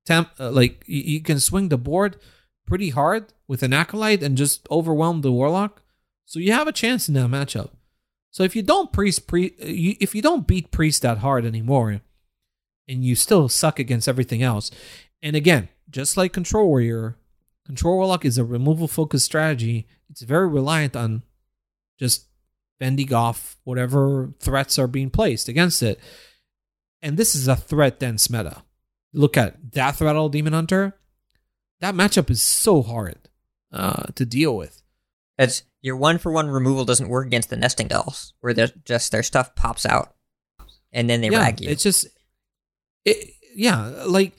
temp uh, like you, you can swing the board pretty hard with an Acolyte and just overwhelm the Warlock. So you have a chance in that matchup. So if you don't priest pre you, if you don't beat priest that hard anymore, and you still suck against everything else, and again, just like control warrior, control warlock is a removal focused strategy. It's very reliant on just bending off whatever threats are being placed against it. And this is a threat dense meta. Look at Death Rattle Demon Hunter. That matchup is so hard uh, to deal with. It's your one for one removal doesn't work against the nesting dolls, where they're just their stuff pops out, and then they yeah, rag you. It's just, it, yeah, like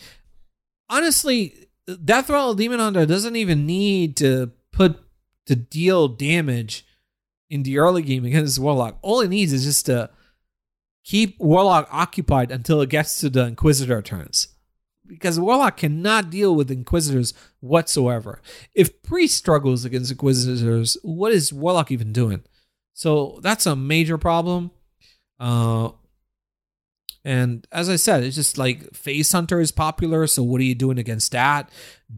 honestly, Death Rattle Demon Hunter doesn't even need to put to deal damage in the early game against Warlock. All it needs is just to keep Warlock occupied until it gets to the Inquisitor turns. Because Warlock cannot deal with Inquisitors whatsoever. If Priest struggles against Inquisitors, what is Warlock even doing? So that's a major problem. Uh, and as I said, it's just like Face Hunter is popular. So what are you doing against that?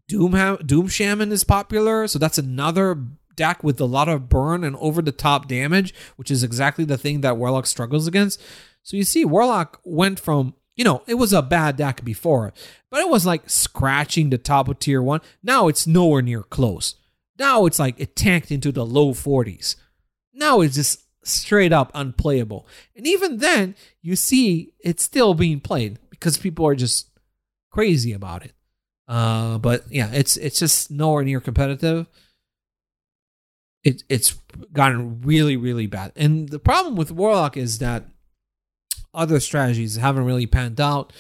Doom Doom Shaman is popular. So that's another deck with a lot of burn and over the top damage, which is exactly the thing that Warlock struggles against. So you see, Warlock went from, you know, it was a bad deck before, but it was like scratching the top of tier one. Now it's nowhere near close. Now it's like it tanked into the low 40s. Now it's just straight up unplayable. And even then, you see it's still being played because people are just crazy about it. Uh, but yeah, it's it's just nowhere near competitive. It it's gotten really really bad. And the problem with Warlock is that other strategies haven't really panned out.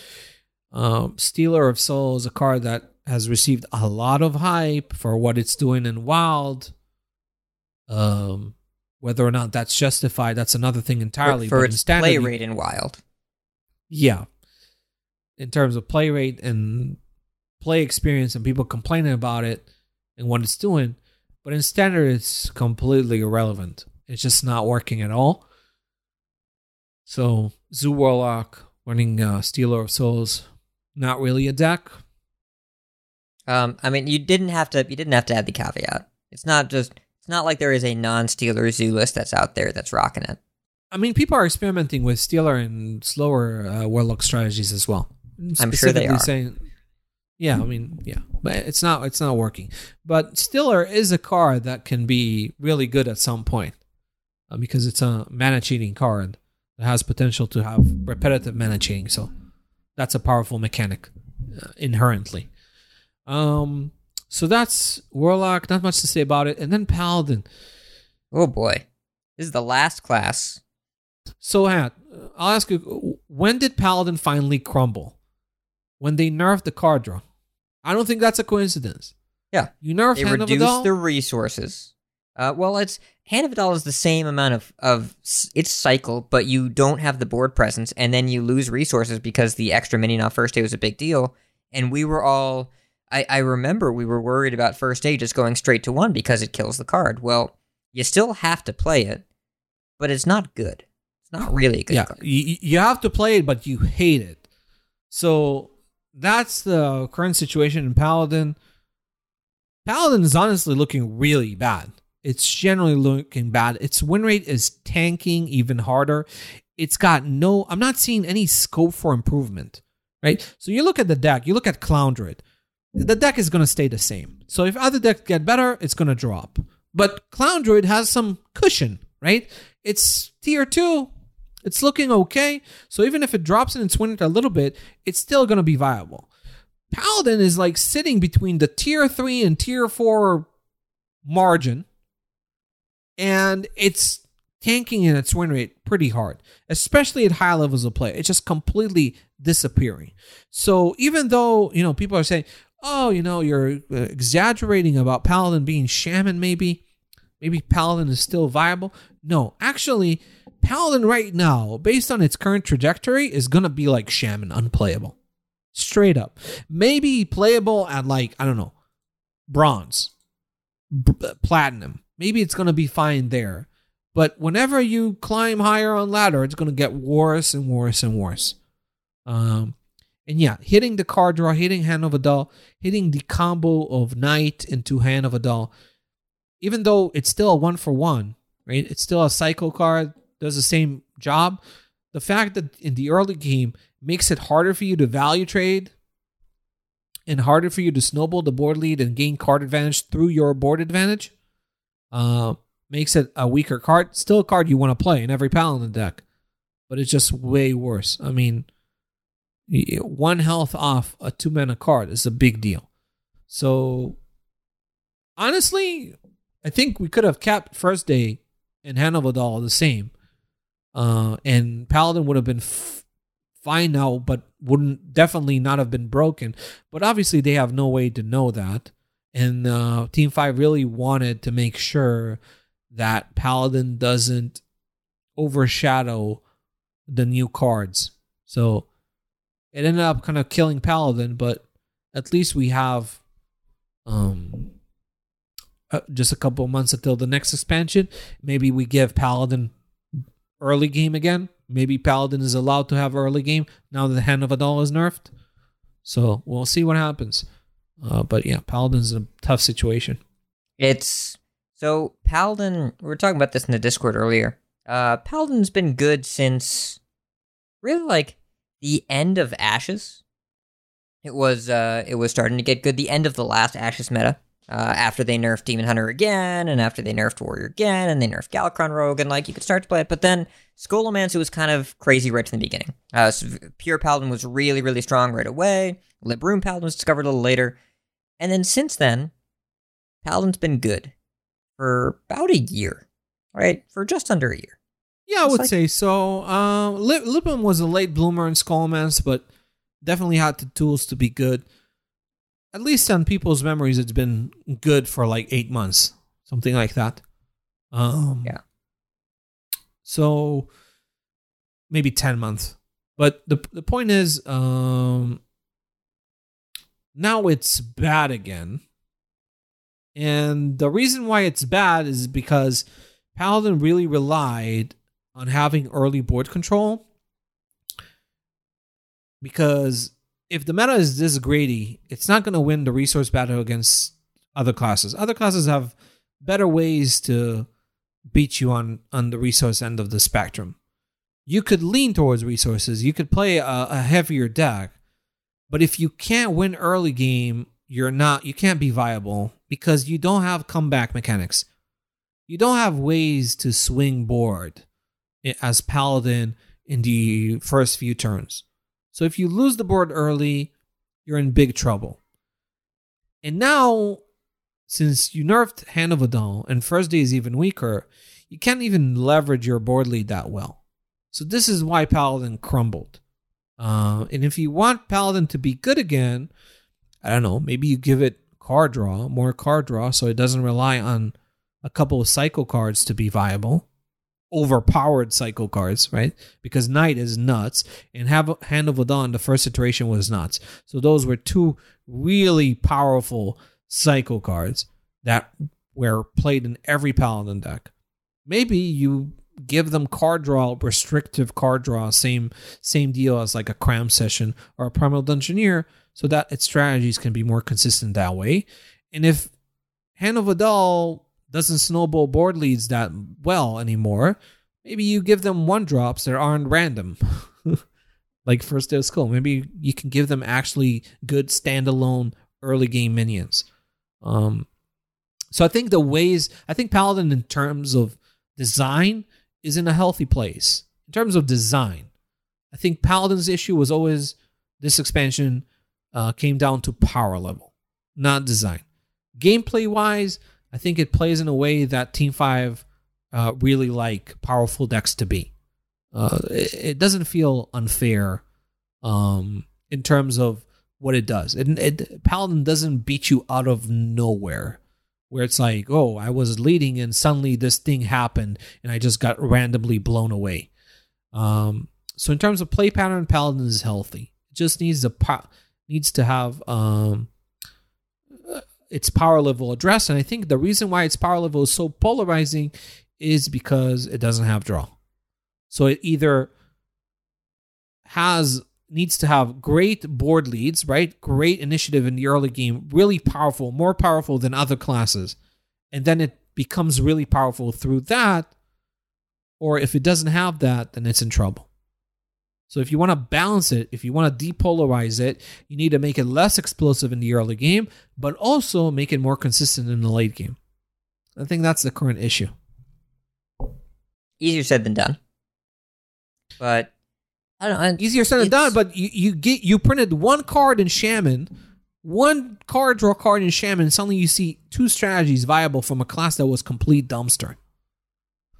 Um, Stealer of Soul is a card that has received a lot of hype for what it's doing in Wild. Um, whether or not that's justified, that's another thing entirely. for but its standard, play rate in Wild. yeah. In terms of play rate and play experience and people complaining about it and what it's doing. But in standard, it's completely irrelevant. It's just not working at all. So, Zoo Warlock running uh, Stealer of Souls, not really a deck. Um, I mean, you didn't have to. You didn't have to add the caveat. It's not just. It's not like there is a non-stealer zoo list that's out there that's rocking it. I mean, people are experimenting with Stealer and slower uh, Warlock strategies as well. I'm sure they are. Saying, yeah, I mean, yeah, but it's not it's not working. But Stealer is a card that can be really good at some point uh, because it's a mana cheating card that has potential to have repetitive mana cheating. So that's a powerful mechanic uh, inherently. Um, so that's Warlock. Not much to say about it. And then Paladin. Oh boy, this is the last class. So, Hat, I'll ask you: When did Paladin finally crumble? When they nerfed the card draw. I don't think that's a coincidence. Yeah. You nerfed They Hand of reduce A'dal. the resources. Uh, well, it's Hand of A'dal is the same amount of of its cycle, but you don't have the board presence, and then you lose resources because the extra minion on first day was a big deal. And we were all, I, I remember we were worried about first day just going straight to one because it kills the card. Well, you still have to play it, but it's not good. It's not really a good yeah, card. you, you have to play it, but you hate it. So that's the current situation in Paladin. Paladin is honestly looking really bad. It's generally looking bad. Its win rate is tanking even harder. It's got no, I'm not seeing any scope for improvement, right? So you look at the deck, you look at Clown Druid. The deck is going to stay the same. So if other decks get better, it's going to drop. But Clown Druid has some cushion, right? It's tier two. It's looking okay. So even if it drops in its win rate a little bit, it's still going to be viable. Paladin is like sitting between the tier three and tier four margin, and it's tanking in its win rate pretty hard, especially at high levels of play. It's just completely disappearing. So even though you know people are saying, "Oh, you know, you're uh, exaggerating about Paladin being shaman," maybe, maybe Paladin is still viable. No, actually, Paladin right now, based on its current trajectory, is gonna be like shaman, unplayable. Straight up. Maybe playable at like, I don't know, bronze, b- platinum. Maybe it's going to be fine there. But whenever you climb higher on ladder, it's going to get worse and worse and worse. Um, and yeah, hitting the card draw, hitting Hand of A'dal, hitting the combo of Knight into Hand of A'dal, even though it's still a one for one, right? It's still a cycle card, does the same job. The fact that in the early game makes it harder for you to value trade and harder for you to snowball the board lead and gain card advantage through your board advantage uh, makes it a weaker card. Still a card you want to play in every paladin deck, but it's just way worse. I mean, one health off a two mana card is a big deal. So, honestly, I think we could have kept first day and Hand of A'dal the same. Uh, and Paladin would have been f- fine now, but wouldn't definitely not have been broken. But obviously, they have no way to know that. And uh, Team Five really wanted to make sure that Paladin doesn't overshadow the new cards. So it ended up kind of killing Paladin, but at least we have um uh, just a couple months until the next expansion. Maybe we give Paladin early game again. Maybe Paladin is allowed to have early game now that the Hand of A'dal is nerfed. So we'll see what happens. Uh, but yeah, Paladin's in a tough situation. It's so Paladin. We were talking about this in the Discord earlier. Uh, Paladin's been good since really like the end of Ashes. It was uh, it was starting to get good. The end of the last Ashes meta. Uh, after they nerfed Demon Hunter again, and after they nerfed Warrior again, and they nerfed Galakrond Rogue, and like you could start to play it. But then Scholomance was kind of crazy right from the beginning. Uh, so Pure Paladin was really, really strong right away. Libram Paladin was discovered a little later. And then since then, Paladin's been good for about a year, right? For just under a year. Yeah, I It's would like- say so. Uh, Lip- Libram was a late bloomer in Scholomance, but definitely had the tools to be good. At least on people's memories, it's been good for like eight months, something like that. Um, Yeah. So maybe ten months, but the the point is, um, now it's bad again, and the reason why it's bad is because Paladin really relied on having early board control because if the meta is this greedy, it's not going to win the resource battle against other classes. Other classes have better ways to beat you on on the resource end of the spectrum. You could lean towards resources. You could play a, a heavier deck, but if you can't win early game, you're not. You can't be viable because you don't have comeback mechanics. You don't have ways to swing board as paladin in the first few turns. So if you lose the board early, you're in big trouble. And now, since you nerfed Hand of A'dal and first day is even weaker, you can't even leverage your board lead that well. So this is why Paladin crumbled. Uh, and if you want Paladin to be good again, I don't know, maybe you give it card draw, more card draw, so it doesn't rely on a couple of cycle cards to be viable. Overpowered cycle cards, right? Because Knight is nuts, and have Hand of A'dal, the first iteration was nuts. So those were two really powerful cycle cards that were played in every Paladin deck. Maybe you give them card draw, restrictive card draw, same same deal as like a cram session or a primal dungeoneer, so that its strategies can be more consistent that way. And if A'dal doesn't snowball board leads that well anymore, maybe you give them one drops that aren't random. like first day of school. Maybe you can give them actually good standalone early game minions. Um so I think the ways I think Paladin in terms of design is in a healthy place. In terms of design, I think Paladin's issue was always this expansion uh, came down to power level, not design. Gameplay wise, I think it plays in a way that Team Five uh, really like powerful decks to be. Uh, it, it doesn't feel unfair um, in terms of what it does. It, it Paladin doesn't beat you out of nowhere, where it's like, oh, I was leading and suddenly this thing happened and I just got randomly blown away. Um, so in terms of play pattern, Paladin is healthy. It just needs to po- needs to have um, uh, its power level addressed, and I think the reason why its power level is so polarizing is because it doesn't have draw. So it either has needs to have great board leads, right? Great initiative in the early game, really powerful, more powerful than other classes. And then it becomes really powerful through that. Or if it doesn't have that, then it's in trouble. So if you want to balance it, if you want to depolarize it, you need to make it less explosive in the early game, but also make it more consistent in the late game. I think that's the current issue. Easier said than done. But I don't know. Easier said than done, but you, you get you printed one card in Shaman, one card draw card in Shaman, and suddenly you see two strategies viable from a class that was complete dumpster.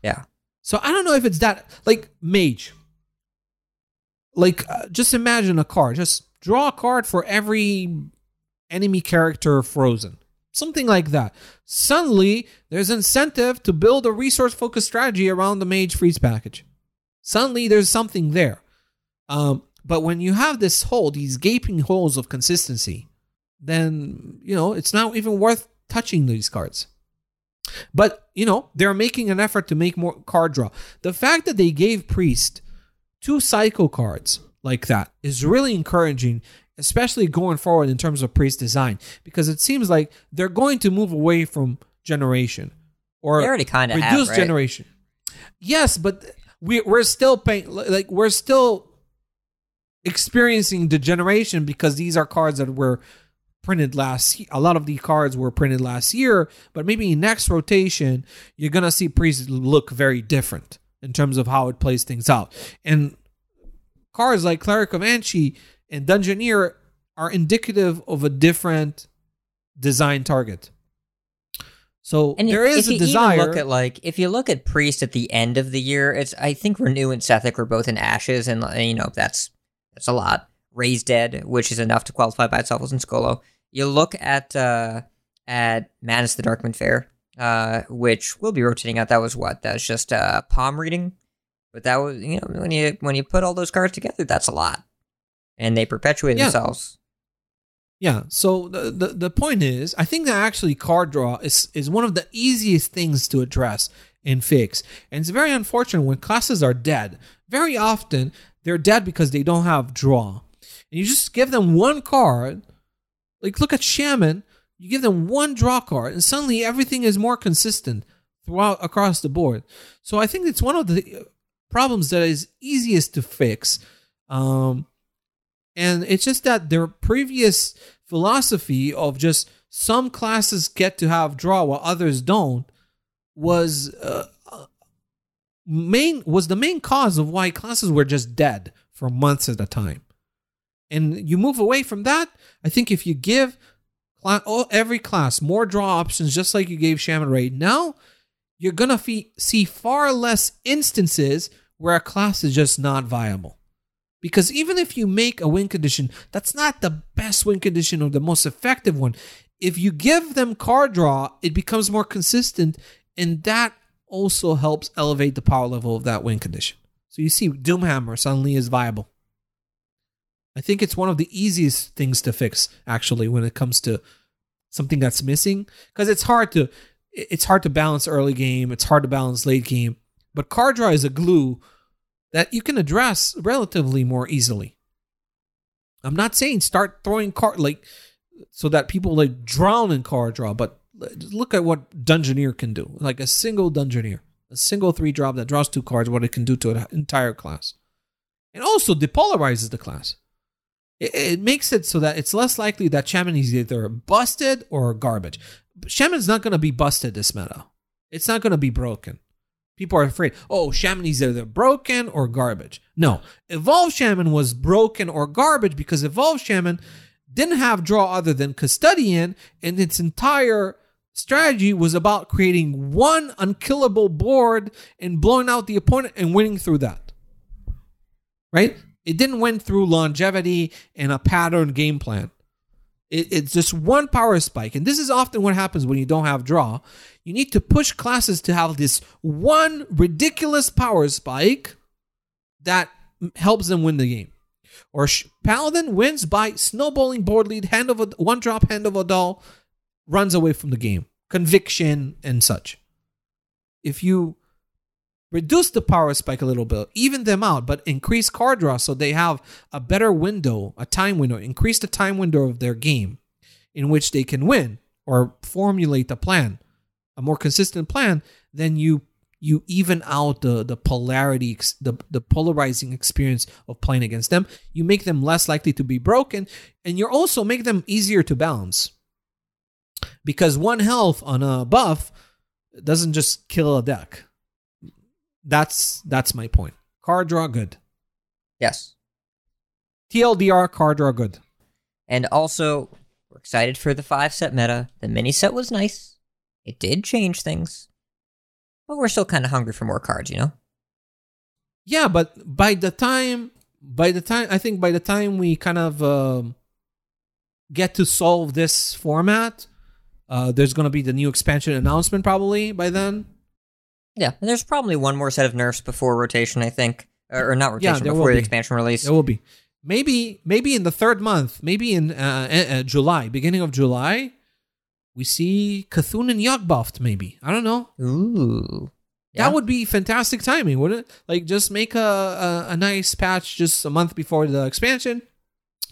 Yeah. So I don't know if it's that like mage. Like uh, just imagine a card. Just draw a card for every enemy character frozen. Something like that. Suddenly there's incentive to build a resource focused strategy around the mage freeze package. Suddenly there's something there. Um, but when you have this hole, these gaping holes of consistency, then you know it's not even worth touching these cards. But you know they're making an effort to make more card draw. The fact that they gave Priest two cycle cards like that is really encouraging, especially going forward in terms of Priest design, because it seems like they're going to move away from generation or They already kind of reduce have, right? generation. Yes, but we we're still paying like we're still experiencing degeneration because these are cards that were printed last a lot of the cards were printed last year but maybe next rotation you're gonna see priest look very different in terms of how it plays things out. And cards like cleric of An'she and dungeoneer are indicative of a different design target. So And there if is you a desire. look at like if you look at Priest at the end of the year, it's I think Renew and Sethekk are both in Ashes, and you know that's that's a lot. Raise Dead, which is enough to qualify by itself as in Skolo. You look at uh at Madness the Darkmoon Faire, uh, which will be rotating out. That was what? That was just uh palm reading, but that was you know when you when you put all those cards together, that's a lot, and they perpetuate Yeah. themselves. Yeah. So the, the the point is, I think that actually card draw is is one of the easiest things to address and fix. And it's very unfortunate when classes are dead. Very often they're dead because they don't have draw. And you just give them one card. Like look at Shaman, you give them one draw card and suddenly everything is more consistent throughout across the board. So I think it's one of the problems that is easiest to fix. Um and it's just that their previous philosophy of just some classes get to have draw while others don't was uh, uh, main was the main cause of why classes were just dead for months at a time. And you move away from that. I think if you give cla- oh, every class more draw options, just like you gave Shaman Raid, now you're gonna fe- see far less instances where a class is just not viable. Because even if you make a win condition, that's not the best win condition or the most effective one. If you give them card draw, it becomes more consistent, and that also helps elevate the power level of that win condition. So you see, Doomhammer suddenly is viable. I think it's one of the easiest things to fix, actually, when it comes to something that's missing. Because it's hard to it's hard to balance early game, it's hard to balance late game. But card draw is a glue that you can address relatively more easily. I'm not saying start throwing card like so that people like drown in card draw, but look at what Dungeoneer can do. Like a single Dungeoneer, a single three drop that draws two cards, what it can do to an entire class. And also depolarizes the class. It, it makes it so that it's less likely that Shaman is either busted or garbage. Shaman's not going to be busted this meta. It's not going to be broken. People are afraid, oh, Shaman is either broken or garbage. No, Evolve Shaman was broken or garbage because Evolve Shaman didn't have draw other than Custodian, and its entire strategy was about creating one unkillable board and blowing out the opponent and winning through that. Right? It didn't win through longevity and a pattern game plan. It, it's just one power spike. And this is often what happens when you don't have draw. You need to push classes to have this one ridiculous power spike that helps them win the game. Or Paladin wins by snowballing board lead, hand of a one drop, hand of A'dal, runs away from the game, conviction and such. If you reduce the power spike a little bit, even them out, but increase card draw so they have a better window, a time window, increase the time window of their game in which they can win or formulate a plan, a more consistent plan, then you you even out the the polarity the the polarizing experience of playing against them. You make them less likely to be broken, and you also make them easier to balance. Because one health on a buff doesn't just kill a deck. That's that's my point. Card draw good. Yes. TLDR card draw good. And also, we're excited for the five set meta. The mini set was nice. It did change things. But we're still kind of hungry for more cards, you know? Yeah, but by the time by the time I think by the time we kind of um, get to solve this format, uh, there's going to be the new expansion announcement probably by then. Yeah, and there's probably one more set of nerfs before rotation, I think. Or, or not Yeah, rotation, there before the be. expansion release. There will be maybe maybe in the third month, maybe in uh, uh, uh, July, beginning of July, we see Cthulhu and Yogg buffed, maybe. I don't know. Ooh. Yeah. That would be fantastic timing, wouldn't it? Like just make a, a, a nice patch just a month before the expansion.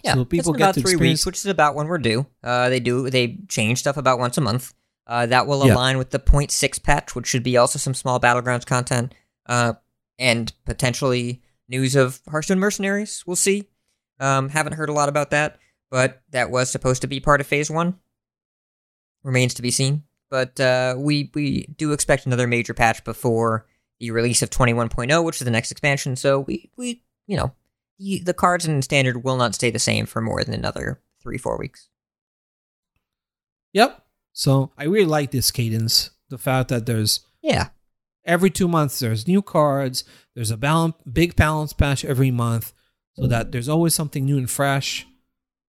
Yeah, so people get about to three experience- weeks, which is about when we're due. Uh, they do they change stuff about once a month. Uh, that will Yeah. align with the 0.6 patch, which should be also some small battlegrounds content, uh, and potentially news of Hearthstone Mercenaries. We'll see. Um, haven't heard a lot about that, but that was supposed to be part of Phase One. Remains to be seen, but uh, we we do expect another major patch before the release of 21.0, which is the next expansion. So we we you know the, the cards in standard will not stay the same for more than another three four weeks. Yep. So I really like this cadence. The fact that there's Yeah, every two months there's new cards. There's a balance, big balance patch every month, so that there's always something new and fresh,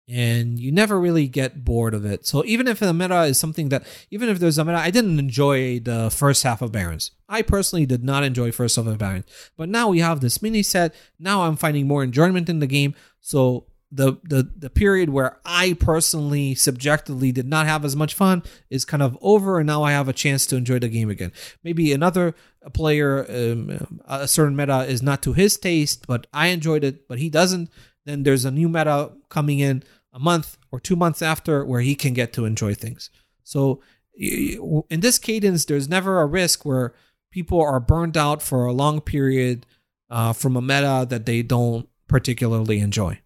and you never really get bored of it. So even if the meta is something that, even if there's a meta, I didn't enjoy the first half of Barrens. I personally did not enjoy first half of Barrens, but now we have this mini set. Now I'm finding more enjoyment in the game. So the the the period where I personally subjectively did not have as much fun is kind of over, and now I have a chance to enjoy the game again. Maybe another player, um, a certain meta is not to his taste, but I enjoyed it, but he doesn't. Then there's a new meta coming in a month or two months after where he can get to enjoy things. So in this cadence, there's never a risk where people are burned out for a long period uh, from a meta that they don't particularly enjoy.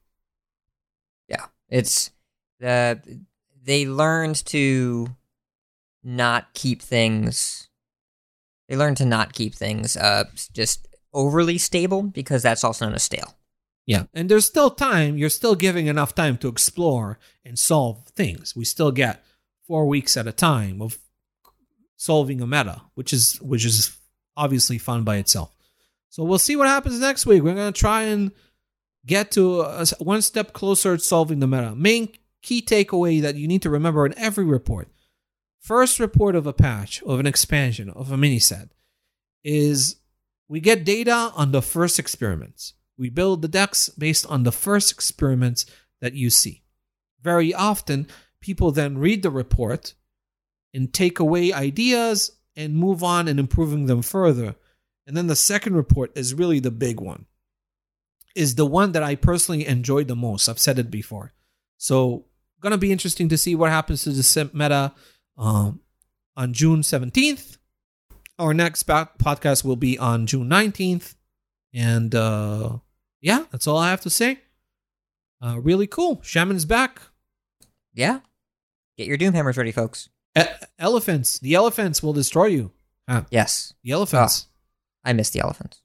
yeah. It's the they learned to not keep things. They learned to not keep things uh just overly stable because that's also known as stale. Yeah, and there's still time. You're still giving enough time to explore and solve things. We still get four weeks at a time of solving a meta, which is which is obviously fun by itself. So we'll see what happens next week. We're gonna try and get to a, one step closer to solving the meta. Main key takeaway that you need to remember in every report: first report of a patch, of an expansion, of a mini set, is we get data on the first experiments. We build the decks based on the first experiments that you see. Very often, people then read the report and take away ideas and move on and improving them further. And then the second report is really the big one. Is the one that I personally enjoyed the most. I've said it before. So, gonna be interesting to see what happens to the meta um, on June 17th. Our next podcast will be on June 19th. And uh, yeah, that's all I have to say. Uh, really cool. Shaman's back. Yeah. Get your doom hammers ready, folks. E- elephants. The elephants will destroy you. Ah, Yes. the elephants. I miss the elephants.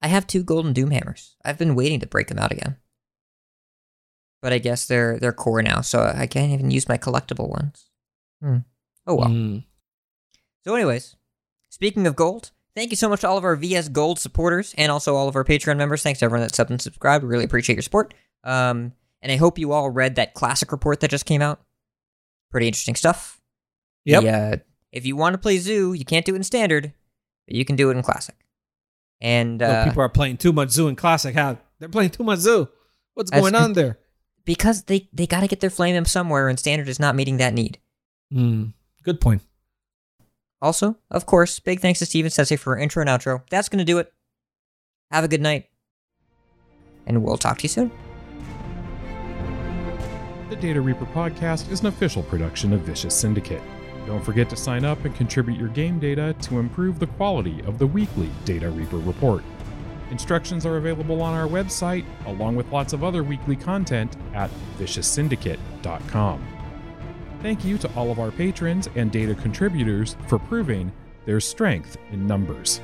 I have two golden doom hammers. I've been waiting to break them out again. But I guess they're they're core now, so I can't even use my collectible ones. Hmm. Oh well. Mm. So, anyways, speaking of gold, thank you so much to all of our VS Gold supporters and also all of our Patreon members. Thanks to everyone that subbed and subscribed. We really appreciate your support. Um, and I hope you all read that classic report that just came out. Pretty interesting stuff. Yep. The, uh, if you want to play Zoo, you can't do it in standard, but you can do it in classic. And No, uh, people are playing too much zoo in classic. How they're playing too much zoo. What's going on there? because they they got to get their flame imp somewhere, and standard is not meeting that need. Mm. Good point. Also, of course, big thanks to Steven Sensei for our intro and outro. That's going to do it. Have a good night. And we'll talk to you soon. The Data Reaper podcast is an official production of Vicious Syndicate. Don't forget to sign up and contribute your game data to improve the quality of the weekly Data Reaper report. Instructions are available on our website, along with lots of other weekly content at vicioussyndicate.com. Thank you to all of our patrons and data contributors for proving there's strength in numbers.